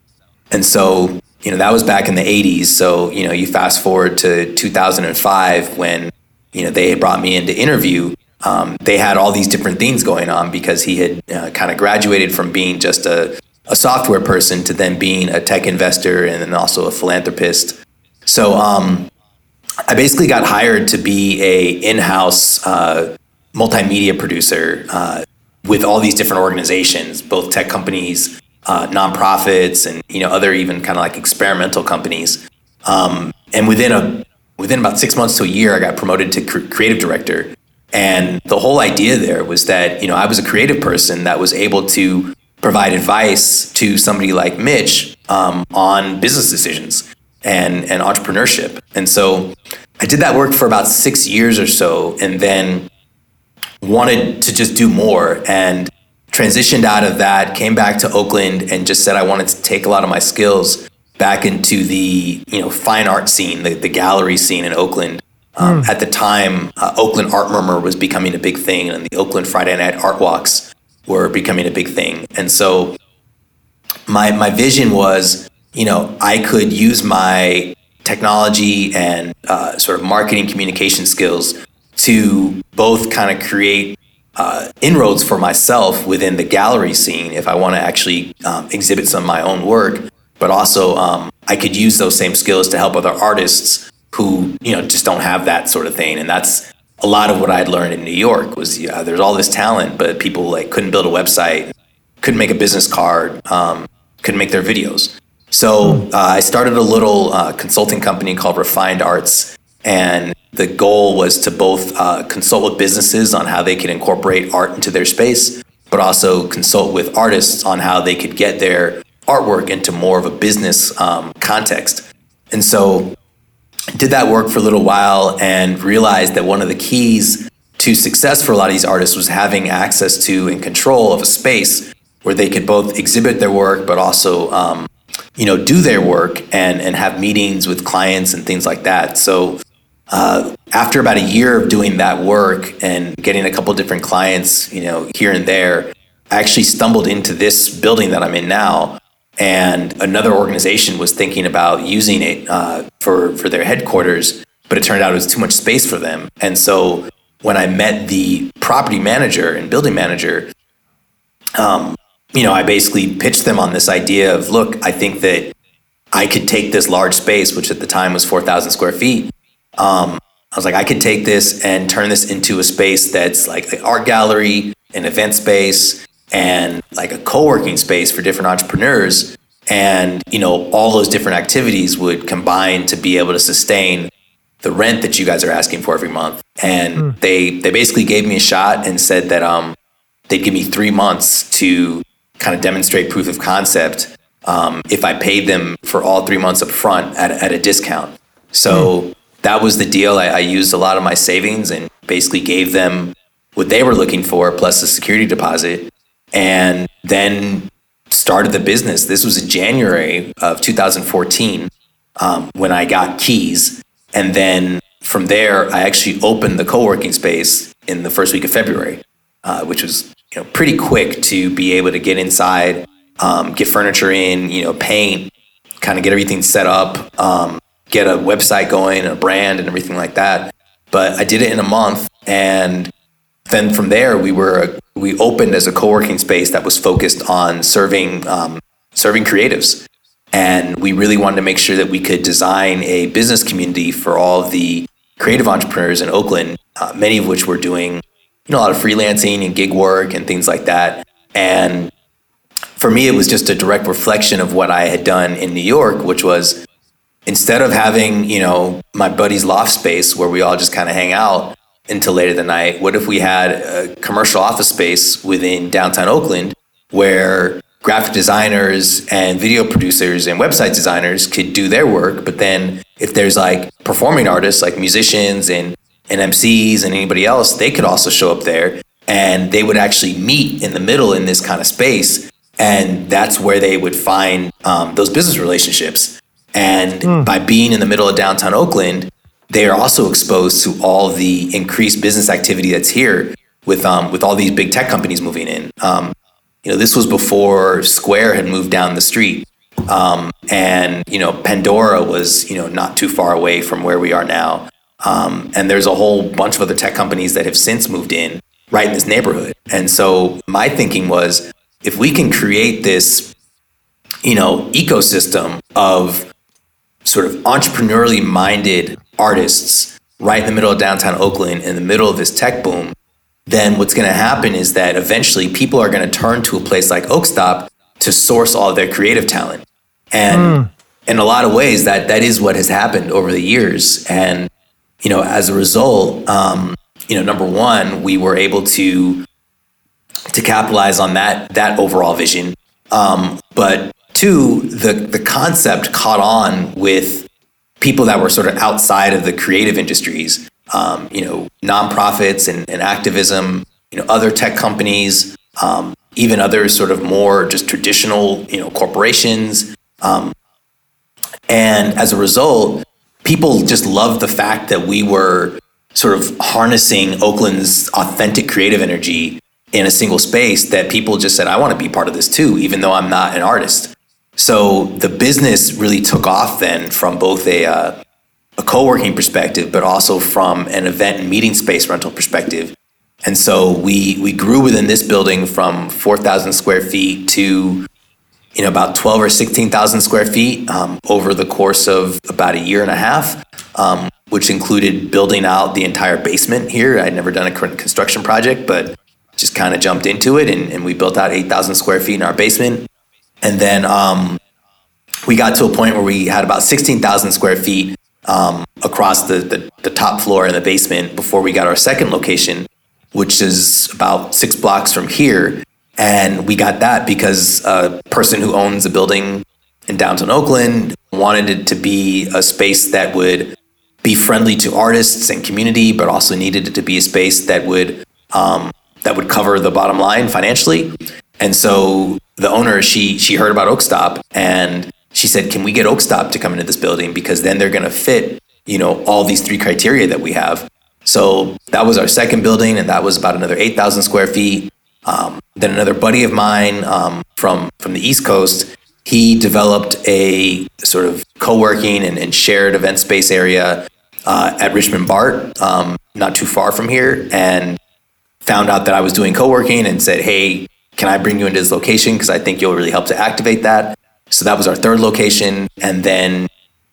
And so, you know, that was back in the 80s. So, you know, you fast forward to 2005 when, you know, they brought me in to interview. Um, they had all these different things going on because he had uh, kind of graduated from being just a, a software person to then being a tech investor and then also a philanthropist. So, um, I basically got hired to be a in-house uh, multimedia producer uh, with all these different organizations, both tech companies, uh, nonprofits, and you know other even kind of like experimental companies. Um, and within a within about six months to a year, I got promoted to cr- creative director. And the whole idea there was that you know I was a creative person that was able to provide advice to somebody like Mitch um, on business decisions and, and entrepreneurship. And so I did that work for about six years or so and then wanted to just do more and transitioned out of that, came back to Oakland and just said I wanted to take a lot of my skills back into the you know fine art scene, the, the gallery scene in Oakland. Um, mm. At the time, uh, Oakland Art Murmur was becoming a big thing, and the Oakland Friday Night Art Walks were becoming a big thing. And so, my my vision was you know, I could use my technology and uh, sort of marketing communication skills to both kind of create uh, inroads for myself within the gallery scene if I want to actually um, exhibit some of my own work, but also um, I could use those same skills to help other artists who you know just don't have that sort of thing, and that's a lot of what I'd learned in New York was yeah, there's all this talent, but people like couldn't build a website, couldn't make a business card, um, couldn't make their videos. So uh, I started a little uh, consulting company called Refined Arts, and the goal was to both uh, consult with businesses on how they could incorporate art into their space, but also consult with artists on how they could get their artwork into more of a business um, context. And so did that work for a little while and realized that one of the keys to success for a lot of these artists was having access to and control of a space where they could both exhibit their work but also um, you know do their work and and have meetings with clients and things like that. So uh, after about a year of doing that work and getting a couple different clients you know here and there i actually stumbled into this building that i'm in now and another organization was thinking about using it uh, for for their headquarters, but it turned out it was too much space for them. And so when I met the property manager and building manager, um, you know, I basically pitched them on this idea of, look, I think that I could take this large space, which at the time was four thousand square feet. Um, I was like, I could take this and turn this into a space that's like an art gallery, an event space, and like a co-working space for different entrepreneurs and you know all those different activities would combine to be able to sustain the rent that you guys are asking for every month and mm. they they basically gave me a shot and said that um they'd give me three months to kind of demonstrate proof of concept um, if I paid them for all three months up front at, at a discount. So mm. that was the deal. I, I used a lot of my savings and basically gave them what they were looking for plus a security deposit and then started the business. This was in January of 2014 um, when I got keys. And then from there, I actually opened the co working space in the first week of February, uh, which was you know, pretty quick to be able to get inside, um, get furniture in, you know, paint, kind of get everything set up, um, get a website going, a brand, and everything like that. But I did it in a month. And then from there, we were we opened as a co-working space that was focused on serving um, serving creatives, and we really wanted to make sure that we could design a business community for all the creative entrepreneurs in Oakland, uh, many of which were doing you know a lot of freelancing and gig work and things like that. And for me, it was just a direct reflection of what I had done in New York, which was instead of having you know my buddy's loft space where we all just kind of hang out until later the night? What if we had a commercial office space within downtown Oakland where graphic designers and video producers and website designers could do their work, but then if there's like performing artists like musicians and, and MCs and anybody else, they could also show up there and they would actually meet in the middle in this kind of space. And that's where they would find um, those business relationships. And mm. by being in the middle of downtown Oakland, they are also exposed to all the increased business activity that's here with um, with all these big tech companies moving in. Um, you know, this was before Square had moved down the street, um, and you know, Pandora was you know not too far away from where we are now. Um, and there's a whole bunch of other tech companies that have since moved in right in this neighborhood. And so my thinking was, if we can create this, you know, ecosystem of sort of entrepreneurially minded artists right in the middle of downtown Oakland in the middle of this tech boom, then what's going to happen is that eventually people are going to turn to a place like Oakstop to source all their creative talent. And mm. in a lot of ways, that that is what has happened over the years. And you know, as a result, um, you know, number one, we were able to to capitalize on that that overall vision. Um, but two, the the concept caught on with people that were sort of outside of the creative industries, um, you know, nonprofits and, and, activism, you know, other tech companies, um, even other sort of more just traditional, you know, corporations. Um, and as a result, people just loved the fact that we were sort of harnessing Oakland's authentic creative energy in a single space that people just said, I want to be part of this too, even though I'm not an artist. So the business really took off then from both a uh, a co-working perspective, but also from an event and meeting space rental perspective. And so we we grew within this building from four thousand square feet to you know about twelve or sixteen thousand square feet um, over the course of about a year and a half, um, which included building out the entire basement here. I'd never done a construction project, but just kind of jumped into it, and, and we built out eight thousand square feet in our basement. And then um, we got to a point where we had about 16,000 square feet um, across the, the, the top floor and the basement before we got our second location, which is about six blocks from here. And we got that because a person who owns a building in downtown Oakland wanted it to be a space that would be friendly to artists and community, but also needed it to be a space that would um, that would cover the bottom line financially. And so the owner, she she heard about Oakstop and she said, "Can we get Oakstop to come into this building because then they're going to fit, you know, all these three criteria that we have." So that was our second building, and that was about another eight thousand square feet. Um, then another buddy of mine um, from from the East Coast, he developed a sort of co-working and, and shared event space area uh, at Richmond BART, um, not too far from here, and found out that I was doing co-working and said, "Hey, can I bring you into this location because I think you'll really help to activate that." So that was our third location, and then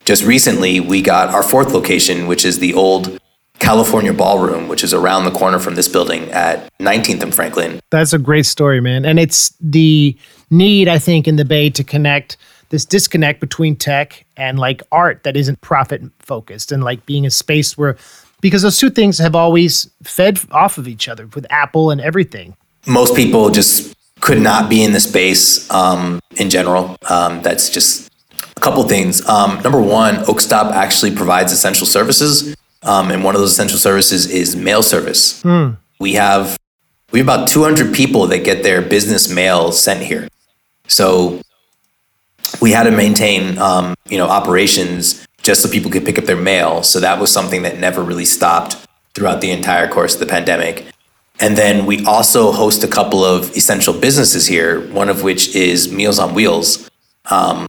just recently we got our fourth location, which is the old California Ballroom, which is around the corner from this building at 19th and Franklin. That's a great story, man. And it's the need, I think, in the Bay to connect this disconnect between tech and like art that isn't profit focused and like being a space where, because those two things have always fed off of each other with Apple and everything. Most people just could not be in the space um, in general. Um, that's just a couple things. Um, number one, Oakstop actually provides essential services um, and one of those essential services is mail service. Hmm. We have we have about 200 people that get their business mail sent here. So we had to maintain um, you know operations just so people could pick up their mail. So that was something that never really stopped throughout the entire course of the pandemic. And then we also host a couple of essential businesses here, one of which is Meals on Wheels. Um,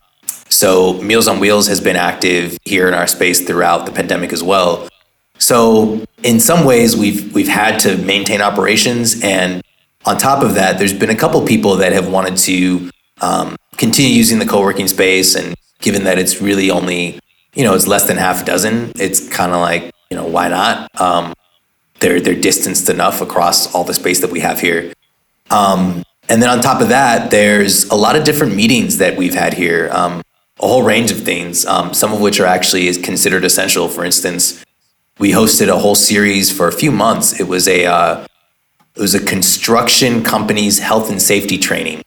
so Meals on Wheels has been active here in our space throughout the pandemic as well. So in some ways, we've we've had to maintain operations, and on top of that, there's been a couple people that have wanted to um, continue using the co-working space, and given that it's really only you know it's less than half a dozen, it's kind of like you know why not? Um, they're they're distanced enough across all the space that we have here. Um, and then on top of that, there's a lot of different meetings that we've had here, um, a whole range of things, um, some of which are actually considered essential. For instance, we hosted a whole series for a few months. It was a uh, it was a construction company's health and safety training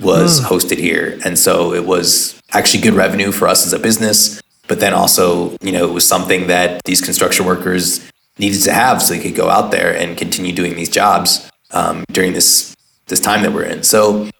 was mm. hosted here, and so it was actually good revenue for us as a business. But then also, you know, it was something that these construction workers needed to have so they could go out there and continue doing these jobs um, during this this time that we're in. So,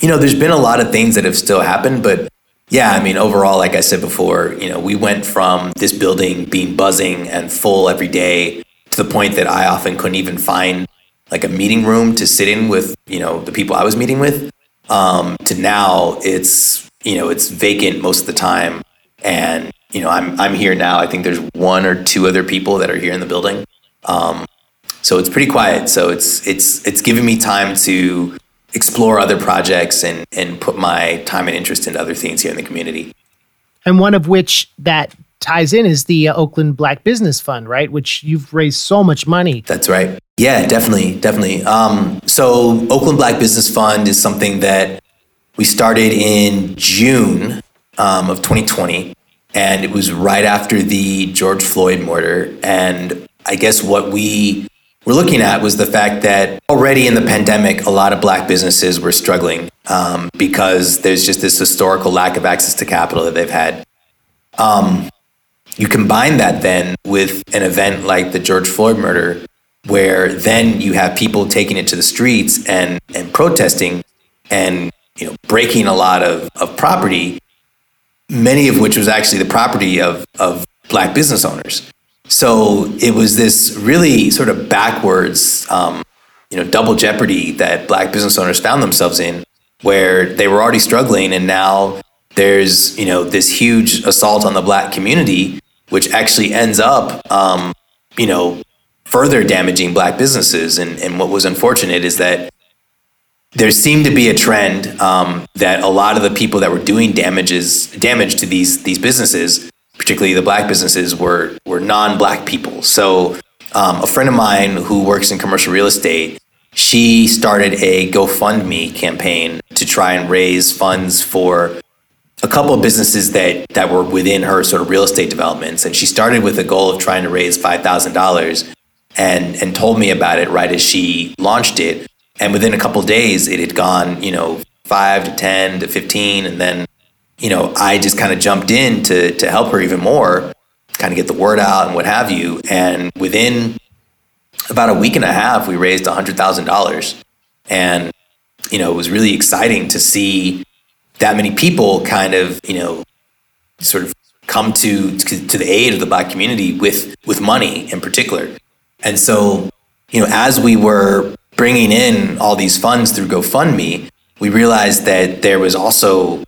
you know, there's been a lot of things that have still happened, but yeah, I mean, overall, like I said before, you know, we went from this building being buzzing and full every day to the point that I often couldn't even find like a meeting room to sit in with, you know, the people I was meeting with. Um, to now, it's you know, it's vacant most of the time, and you know, I'm I'm here now. I think there's one or two other people that are here in the building. Um, so it's pretty quiet. So it's it's it's giving me time to explore other projects and and put my time and interest into other things here in the community. And one of which that ties in is the uh, Oakland Black Business Fund, right? Which you've raised so much money. That's right. Yeah, definitely, definitely. Um, so Oakland Black Business Fund is something that we started in June um, of 2020, and it was right after the George Floyd murder. And I guess what we we're looking at was the fact that already in the pandemic, a lot of black businesses were struggling um, because there's just this historical lack of access to capital that they've had. Um, you combine that then with an event like the George Floyd murder, where then you have people taking it to the streets and, and protesting and you know breaking a lot of, of property, many of which was actually the property of, of black business owners. So it was this really sort of backwards, um, you know, double jeopardy that black business owners found themselves in, where they were already struggling, and now there's you know this huge assault on the black community, which actually ends up, um, you know, further damaging black businesses. And, and what was unfortunate is that there seemed to be a trend um, that a lot of the people that were doing damages damage to these these businesses particularly the black businesses, were were non-black people. So um, a friend of mine who works in commercial real estate, she started a GoFundMe campaign to try and raise funds for a couple of businesses that that were within her sort of real estate developments, and she started with a goal of trying to raise five thousand dollars, and and told me about it right as she launched it, and within a couple days it had gone, you know, five to ten to fifteen, and then, you know, I just kind of jumped in to to help her even more, kind of get the word out and what have you, and within about a week and a half, we raised hundred thousand dollars, and you know, it was really exciting to see that many people kind of, you know, sort of come to to the aid of the black community with with money in particular. And so, you know, as we were bringing in all these funds through GoFundMe, we realized that there was also,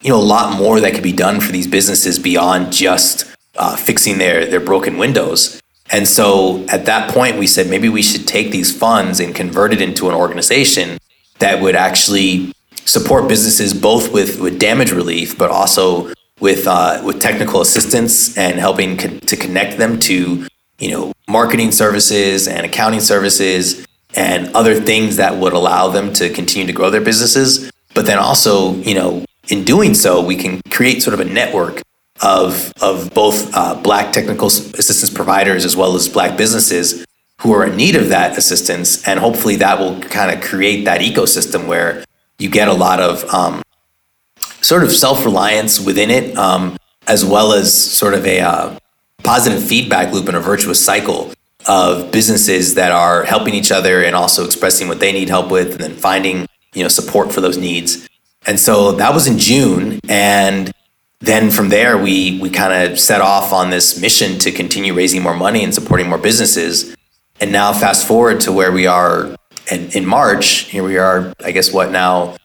you know, a lot more that could be done for these businesses beyond just uh, fixing their their broken windows. And so, at that point, we said maybe we should take these funds and convert it into an organization that would actually support businesses both with, with damage relief, but also with uh, with technical assistance and helping co- to connect them to you know marketing services and accounting services and other things that would allow them to continue to grow their businesses. But then also, you know, in doing so, we can create sort of a network of of both uh, black technical assistance providers as well as black businesses who are in need of that assistance, and hopefully that will kind of create that ecosystem where you get a lot of um, sort of self reliance within it, um, as well as sort of a uh, positive feedback loop and a virtuous cycle of businesses that are helping each other and also expressing what they need help with, and then finding you know support for those needs. And so that was in June, and then from there we we kind of set off on this mission to continue raising more money and supporting more businesses. And now fast forward to where we are in, in March, here we are, I guess, what now,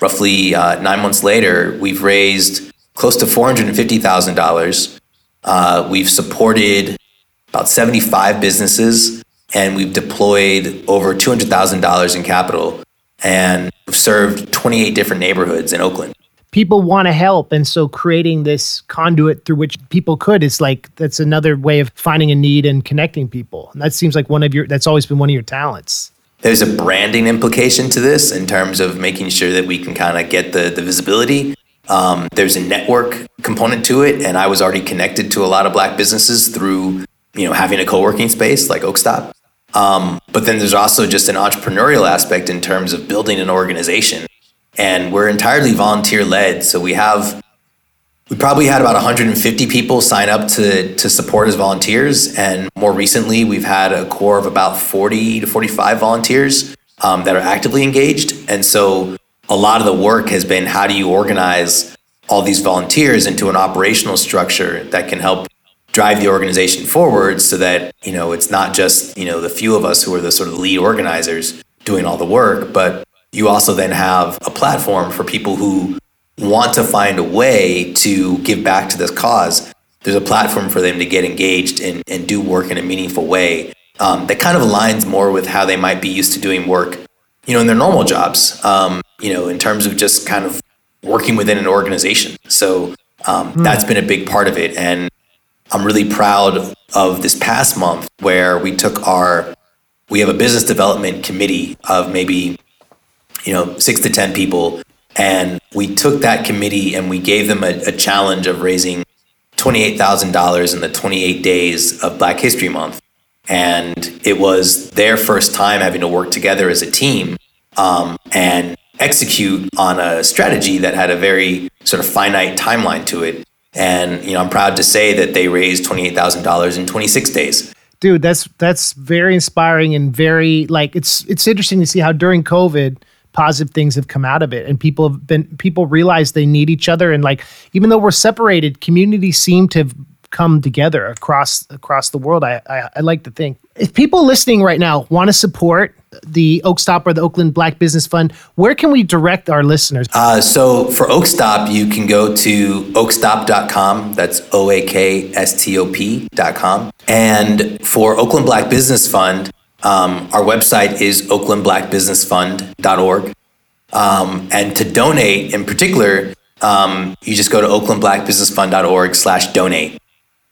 roughly uh, nine months later, we've raised close to $450,000. Uh, we've supported about 75 businesses and we've deployed over $200,000 in capital and we've served 28 different neighborhoods in Oakland. People want to help. And so creating this conduit through which people could is like, that's another way of finding a need and connecting people. And that seems like one of your, that's always been one of your talents there's a branding implication to this in terms of making sure that we can kind of get the, the visibility. Um, there's a network component to it, and I was already connected to a lot of black businesses through you know having a co-working space like Oakstop. Um, but then there's also just an entrepreneurial aspect in terms of building an organization, and we're entirely volunteer led. So we have we probably had about 150 people sign up to, to support as volunteers. And more recently, we've had a core of about 40 to 45 volunteers um, that are actively engaged. And so a lot of the work has been how do you organize all these volunteers into an operational structure that can help drive the organization forward so that, you know, it's not just, you know, the few of us who are the sort of lead organizers doing all the work, but you also then have a platform for people who want to find a way to give back to this cause, there's a platform for them to get engaged and, and do work in a meaningful way um, that kind of aligns more with how they might be used to doing work, you know, in their normal jobs, um, you know, in terms of just kind of working within an organization. So um, mm. that's been a big part of it. And I'm really proud of this past month where we took our, we have a business development committee of maybe, you know, six to 10 people and we took that committee and we gave them a, a challenge of raising $28,000 in the 28 days of Black History Month. And it was their first time having to work together as a team um, and execute on a strategy that had a very sort of finite timeline to it. And you know, I'm proud to say that they raised $28,000 in 26 days. Dude, that's that's very inspiring and very like it's it's interesting to see how during COVID positive things have come out of it and people have been people realize they need each other and like even though we're separated communities seem to have come together across across the world I, I, I like to think if people listening right now want to support the Oakstop or the Oakland Black Business Fund, where can we direct our listeners? Uh, so for Oakstop, you can go to oakstop.com. That's O A K S T O P.com. And for Oakland Black Business Fund, um, our website is oaklandblackbusinessfund.org. Um, and to donate in particular, um, you just go to oaklandblackbusinessfund.org slash donate.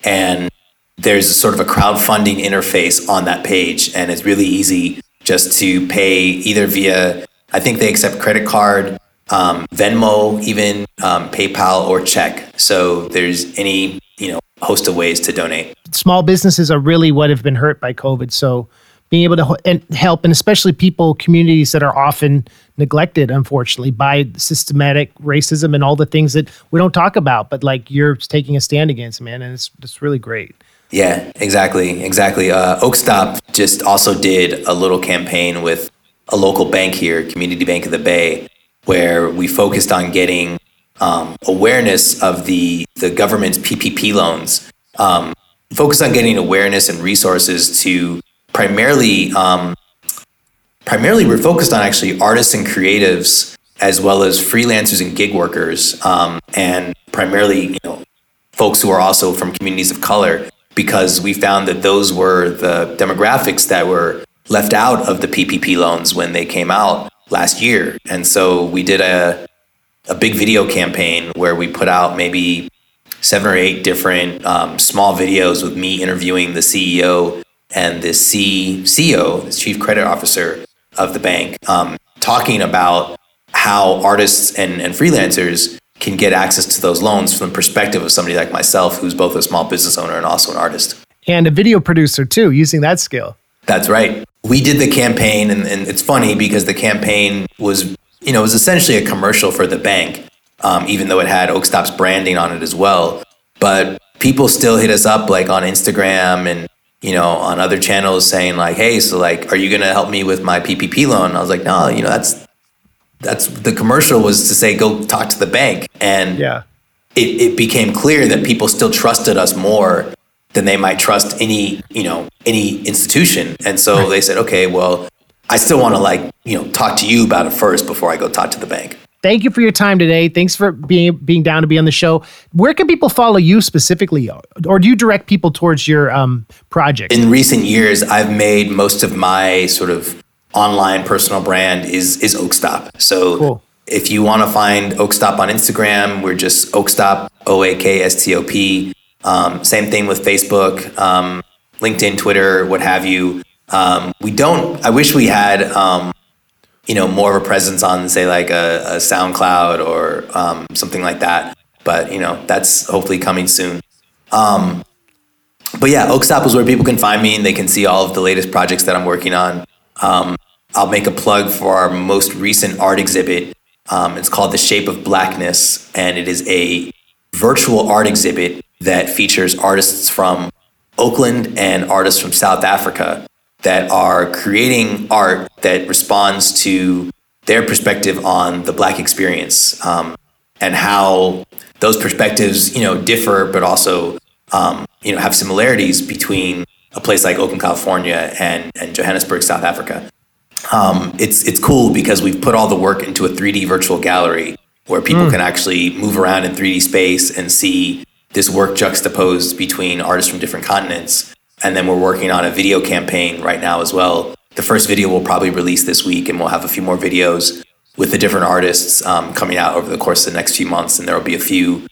And there's sort of a crowdfunding interface on that page. And it's really easy just to pay either via, I think they accept credit card um, Venmo, even um, PayPal or check. So there's any you know host of ways to donate. Small businesses are really what have been hurt by COVID. So being able to help, and especially people, communities that are often neglected, unfortunately, by systematic racism and all the things that we don't talk about, but like you're taking a stand against, man, and it's it's really great. Yeah, exactly, exactly. Uh, Oakstop just also did a little campaign with a local bank here, Community Bank of the Bay, where we focused on getting um, awareness of the the government's PPP loans. Um, focused on getting awareness and resources to primarily um, primarily we're focused on actually artists and creatives as well as freelancers and gig workers um, and primarily you know folks who are also from communities of color because we found that those were the demographics that were left out of the PPP loans when they came out last year. And so we did a a big video campaign where we put out maybe seven or eight different um, small videos with me interviewing the CEO and the C CEO, the Chief Credit Officer of the bank, um, talking about how artists and, and freelancers can get access to those loans from the perspective of somebody like myself, who's both a small business owner and also an artist. And a video producer too, using that skill. That's right. We did the campaign, and, and it's funny because the campaign was, you know, was essentially a commercial for the bank, um, even though it had Oakstop's branding on it as well. But people still hit us up like on Instagram and you know on other channels saying like, "Hey, so like, are you gonna help me with my PPP loan?" I was like, "No, you know, that's that's the commercial was to say go talk to the bank and yeah it, it became clear that people still trusted us more than they might trust any you know any institution and so right. they said okay well i still want to like you know talk to you about it first before i go talk to the bank thank you for your time today thanks for being being down to be on the show where can people follow you specifically or do you direct people towards your um, project in recent years i've made most of my sort of online personal brand is is Oakstop. So cool. if you want to find Oakstop on Instagram, we're just Oakstop O A K S T O P. Um, same thing with Facebook, um, LinkedIn, Twitter, what have you. Um, we don't. I wish we had, um, you know, more of a presence on, say, like a, a SoundCloud or um, something like that. But you know, that's hopefully coming soon. Um, but yeah, Oakstop is where people can find me and they can see all of the latest projects that I'm working on. Um, I'll make a plug for our most recent art exhibit. Um, it's called The Shape of Blackness, and it is a virtual art exhibit that features artists from Oakland and artists from South Africa that are creating art that responds to their perspective on the Black experience um, and how those perspectives, you know, differ, but also, um, you know, have similarities between a place like Oakland, California, and, and Johannesburg, South Africa um, it's it's cool because we've put all the work into a 3D virtual gallery where people mm. can actually move around in 3D space and see this work juxtaposed between artists from different continents. And then we're working on a video campaign right now as well. The first video will probably release this week, and we'll have a few more videos with the different artists um, coming out over the course of the next few months. And there will be a few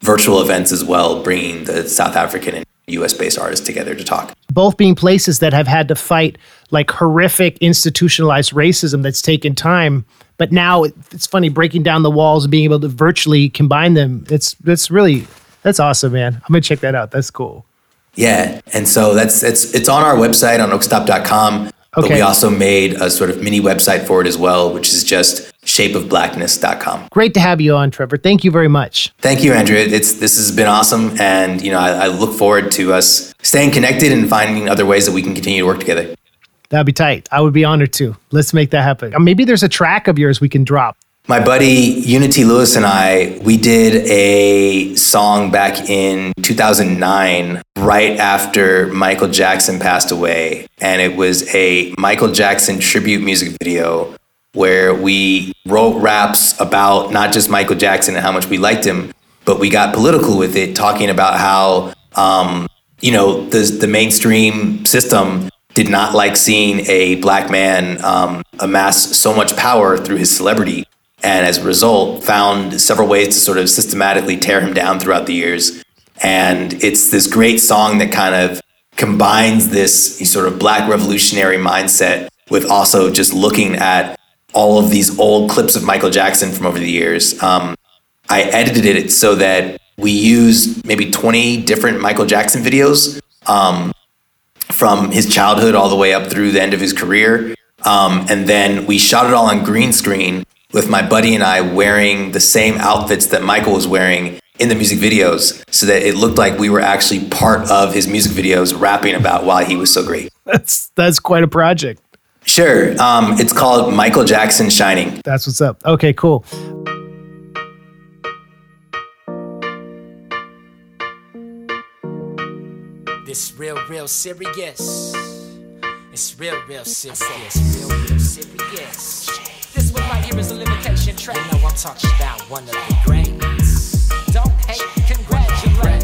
virtual events as well, bringing the South African and US based artists together to talk. Both being places that have had to fight like horrific institutionalized racism that's taken time. But now it's funny breaking down the walls and being able to virtually combine them. It's that's really that's awesome, man. I'm gonna check that out. That's cool. Yeah, and so that's it's it's on our website on oakstop.com. Okay. But we also made a sort of mini website for it as well, which is just shapeofblackness.com. Great to have you on, Trevor. Thank you very much. Thank you, Andrew. It's this has been awesome, and you know I, I look forward to us staying connected and finding other ways that we can continue to work together. That'd be tight. I would be honored to. Let's make that happen. Maybe there's a track of yours we can drop. My buddy Unity Lewis and I, we did a song back in 2009, right after Michael Jackson passed away. And it was a Michael Jackson tribute music video where we wrote raps about not just Michael Jackson and how much we liked him, but we got political with it, talking about how, um, you know, the, the mainstream system did not like seeing a black man um, amass so much power through his celebrity. And as a result, found several ways to sort of systematically tear him down throughout the years. And it's this great song that kind of combines this sort of black revolutionary mindset with also just looking at all of these old clips of Michael Jackson from over the years. Um, I edited it so that we used maybe 20 different Michael Jackson videos um, from his childhood all the way up through the end of his career. Um, and then we shot it all on green screen with my buddy and I wearing the same outfits that Michael was wearing in the music videos so that it looked like we were actually part of his music videos rapping about why he was so great. That's that's quite a project. Sure. Um, it's called Michael Jackson Shining. That's what's up. Okay, cool. This real, real serious. It's real, real serious. Real, real serious. Right here is a limitation track. You know I'm talking about one of the greats. Don't hate, congratulate.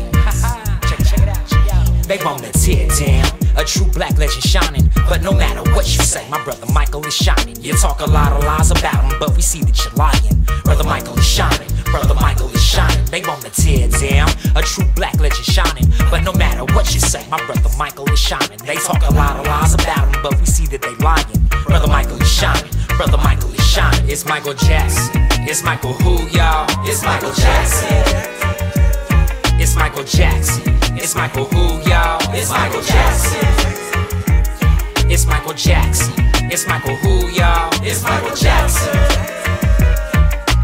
check, check it out, check out. They wanna tear down. A true black legend shining, but no matter what you say, my brother Michael is shining. You talk a lot of lies about him, but we see that you're lying. Brother Michael is shining, brother Michael is shining. They wanna tear down a true black legend shining, but no matter what you say, my brother Michael is shining. They talk a lot of lies about him, but we see that they lying. Brother Michael is shining, brother Michael is shining. It's Michael Jackson, it's Michael who y'all? It's Michael Jackson. It's Michael Jackson. It's Michael who y'all? It's Michael Jackson. It's Michael Jackson. It's Michael who y'all? It's Michael Jackson.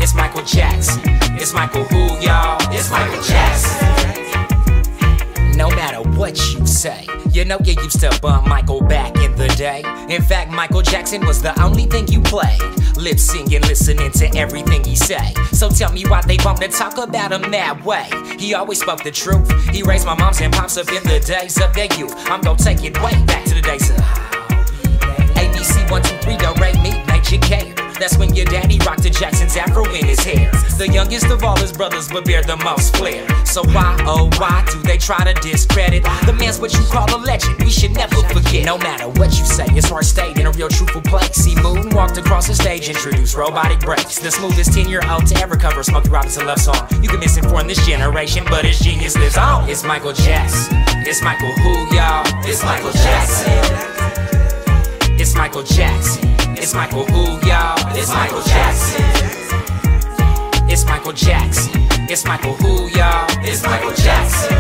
It's Michael Jackson. It's Michael who y'all? It's Michael Jackson. No matter what you say, you know you used to bump Michael back in the day. In fact, Michael Jackson was the only thing you played. Lip singing, listening to everything he say. So tell me why they bump to talk about him that way. He always spoke the truth. He raised my moms and pops up in the days of their youth. I'm gonna take it way back to the days of ABC 1, 2, 3, don't rate me, you care. That's when your daddy rocked the Jackson's afro in his hair. The youngest of all his brothers, but bear the most flair. So why, oh why do they try to discredit? The man's what you call a legend, we should never forget. No matter what you say, his heart stayed in a real truthful place. See Moon walked across the stage, introduced robotic brakes. The smoothest 10 year old to ever cover Smokey Robinson love song. You can misinform this generation, but his genius lives on. It's Michael Jackson. It's Michael who, y'all? It's Michael Jackson. It's Michael Jackson. It's Michael who, y'all? It's Michael Jackson. It's Michael Jackson. It's Michael who, y'all? It's Michael Jackson.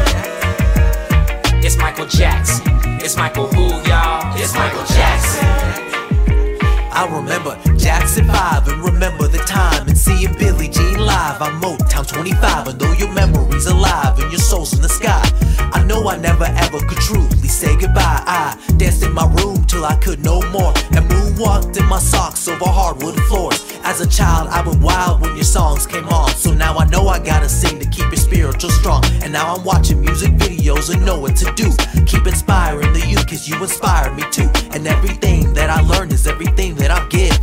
It's Michael Jackson. It's Michael who, y'all? It's Michael Jackson. I remember Jackson 5 and remember the time and seeing Billie Jean live on Motown 25. And though your memory's alive and your soul's in the sky, I know I never ever could truly say goodbye. I danced in my room till I could no more and moonwalked in my socks over hardwood floors. As a child, I went wild when your songs came on. So now I know I gotta sing to keep your spiritual strong. And now I'm watching music videos and know what to do. Keep inspiring the youth, cause you inspire me too. And everything that I learned is everything that I'll give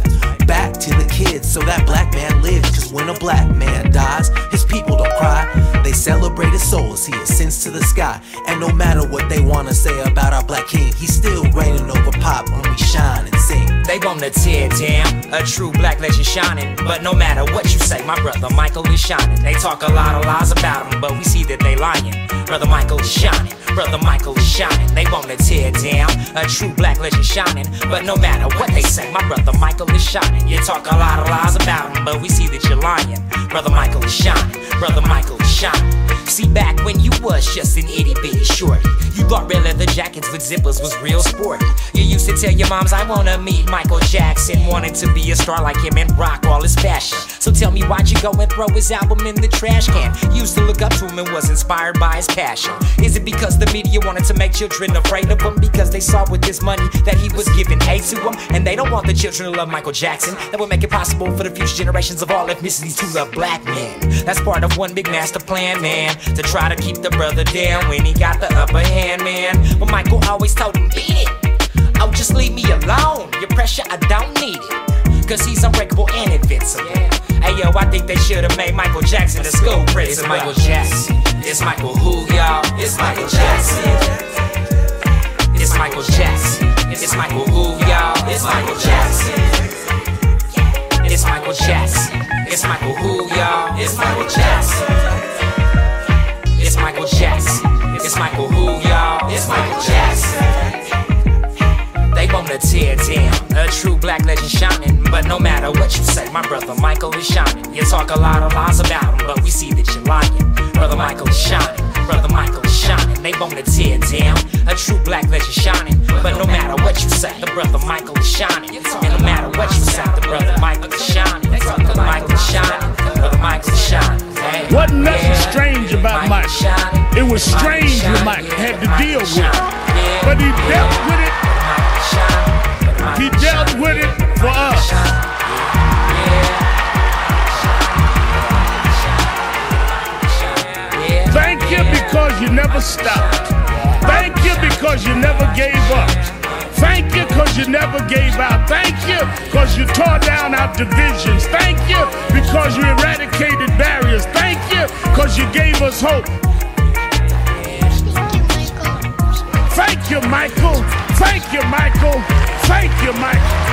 back to the kids so that black man lives. Cause when a black man dies, his people don't cry. They celebrate his soul as he ascends to the sky. And no matter what they wanna say about our black king, he's still reigning over pop when we shine and sing. They wanna tear down a true black legend shining. But no matter what you say, my brother Michael is shining. They talk a lot of lies about him, but we see that they lying. Brother Michael is shining. Brother Michael is shining. They wanna tear down a true black legend shining. But no matter what they say, my brother Michael is shining. You talk a lot of lies about him, but we see that you're lying. Brother Michael is shining. Brother Michael is shining. See, back when you was just an itty bitty shorty, you thought red leather jackets with zippers was real sporty. You used to tell your moms, I wanna meet Michael Jackson. Wanted to be a star like him and rock all his fashion. So tell me, why'd you go and throw his album in the trash can? Used to look up to him and was inspired by his passion. Is it because the media wanted to make children afraid of him? Because they saw with this money that he was giving aid to them? And they don't want the children to love Michael Jackson. That would make it possible for the future generations of all ethnicities to love black men. That's part of one big master plan, man. To try to keep the brother down when he got the upper hand, man. But Michael always told him, beat it. Oh, just leave me alone. Your pressure, I don't need it. Cause he's unbreakable and invincible. Hey yo, I think they should've made Michael Jackson the school principal. It's Michael Jackson. It's Michael who, y'all? It's Michael Jackson. It's Michael Jackson. It's Michael who, y'all? It's Michael Jackson. It's Michael Jackson. It's Michael who, tear down a true black legend shining, but no matter what you say, my brother Michael is shining. You talk a lot of lies about him, but we see that you're lying. Brother Michael is shining, brother Michael is shining. They want to tear down. A true black legend shining, but no matter what you say, the brother Michael is shining. And no matter what you say, the brother Michael is shining. Brother Michael is shining, brother Michael is shining. Wasn't nothing strange about Mike. It was strange what Mike had to deal with. But he dealt with it. He dealt with it for us. Thank you because you never stopped. Thank you because you never gave up. Thank you because you never gave out. Thank you because you tore down our divisions. Thank you because you eradicated barriers. Thank you because you gave us hope. Thank you, Michael. Thank you, Michael. Thank you, Michael.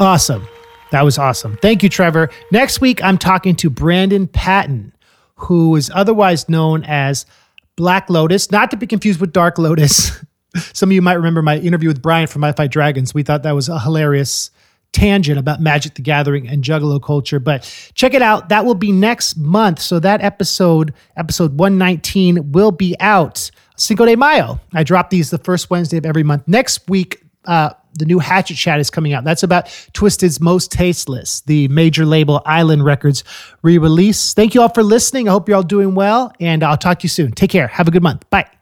Awesome. That was awesome. Thank you, Trevor. Next week, I'm talking to Brandon Patton, who is otherwise known as Black Lotus, not to be confused with Dark Lotus. [LAUGHS] Some of you might remember my interview with Brian from I Fight Dragons. We thought that was a hilarious tangent about Magic the Gathering and Juggalo culture. But check it out. That will be next month. So that episode, episode 119, will be out Cinco de Mayo. I drop these the first Wednesday of every month. Next week, uh, the new Hatchet Chat is coming out. That's about Twiztid's Most Tasteless, the major label Island Records re release. Thank you all for listening. I hope you're all doing well, and I'll talk to you soon. Take care. Have a good month. Bye.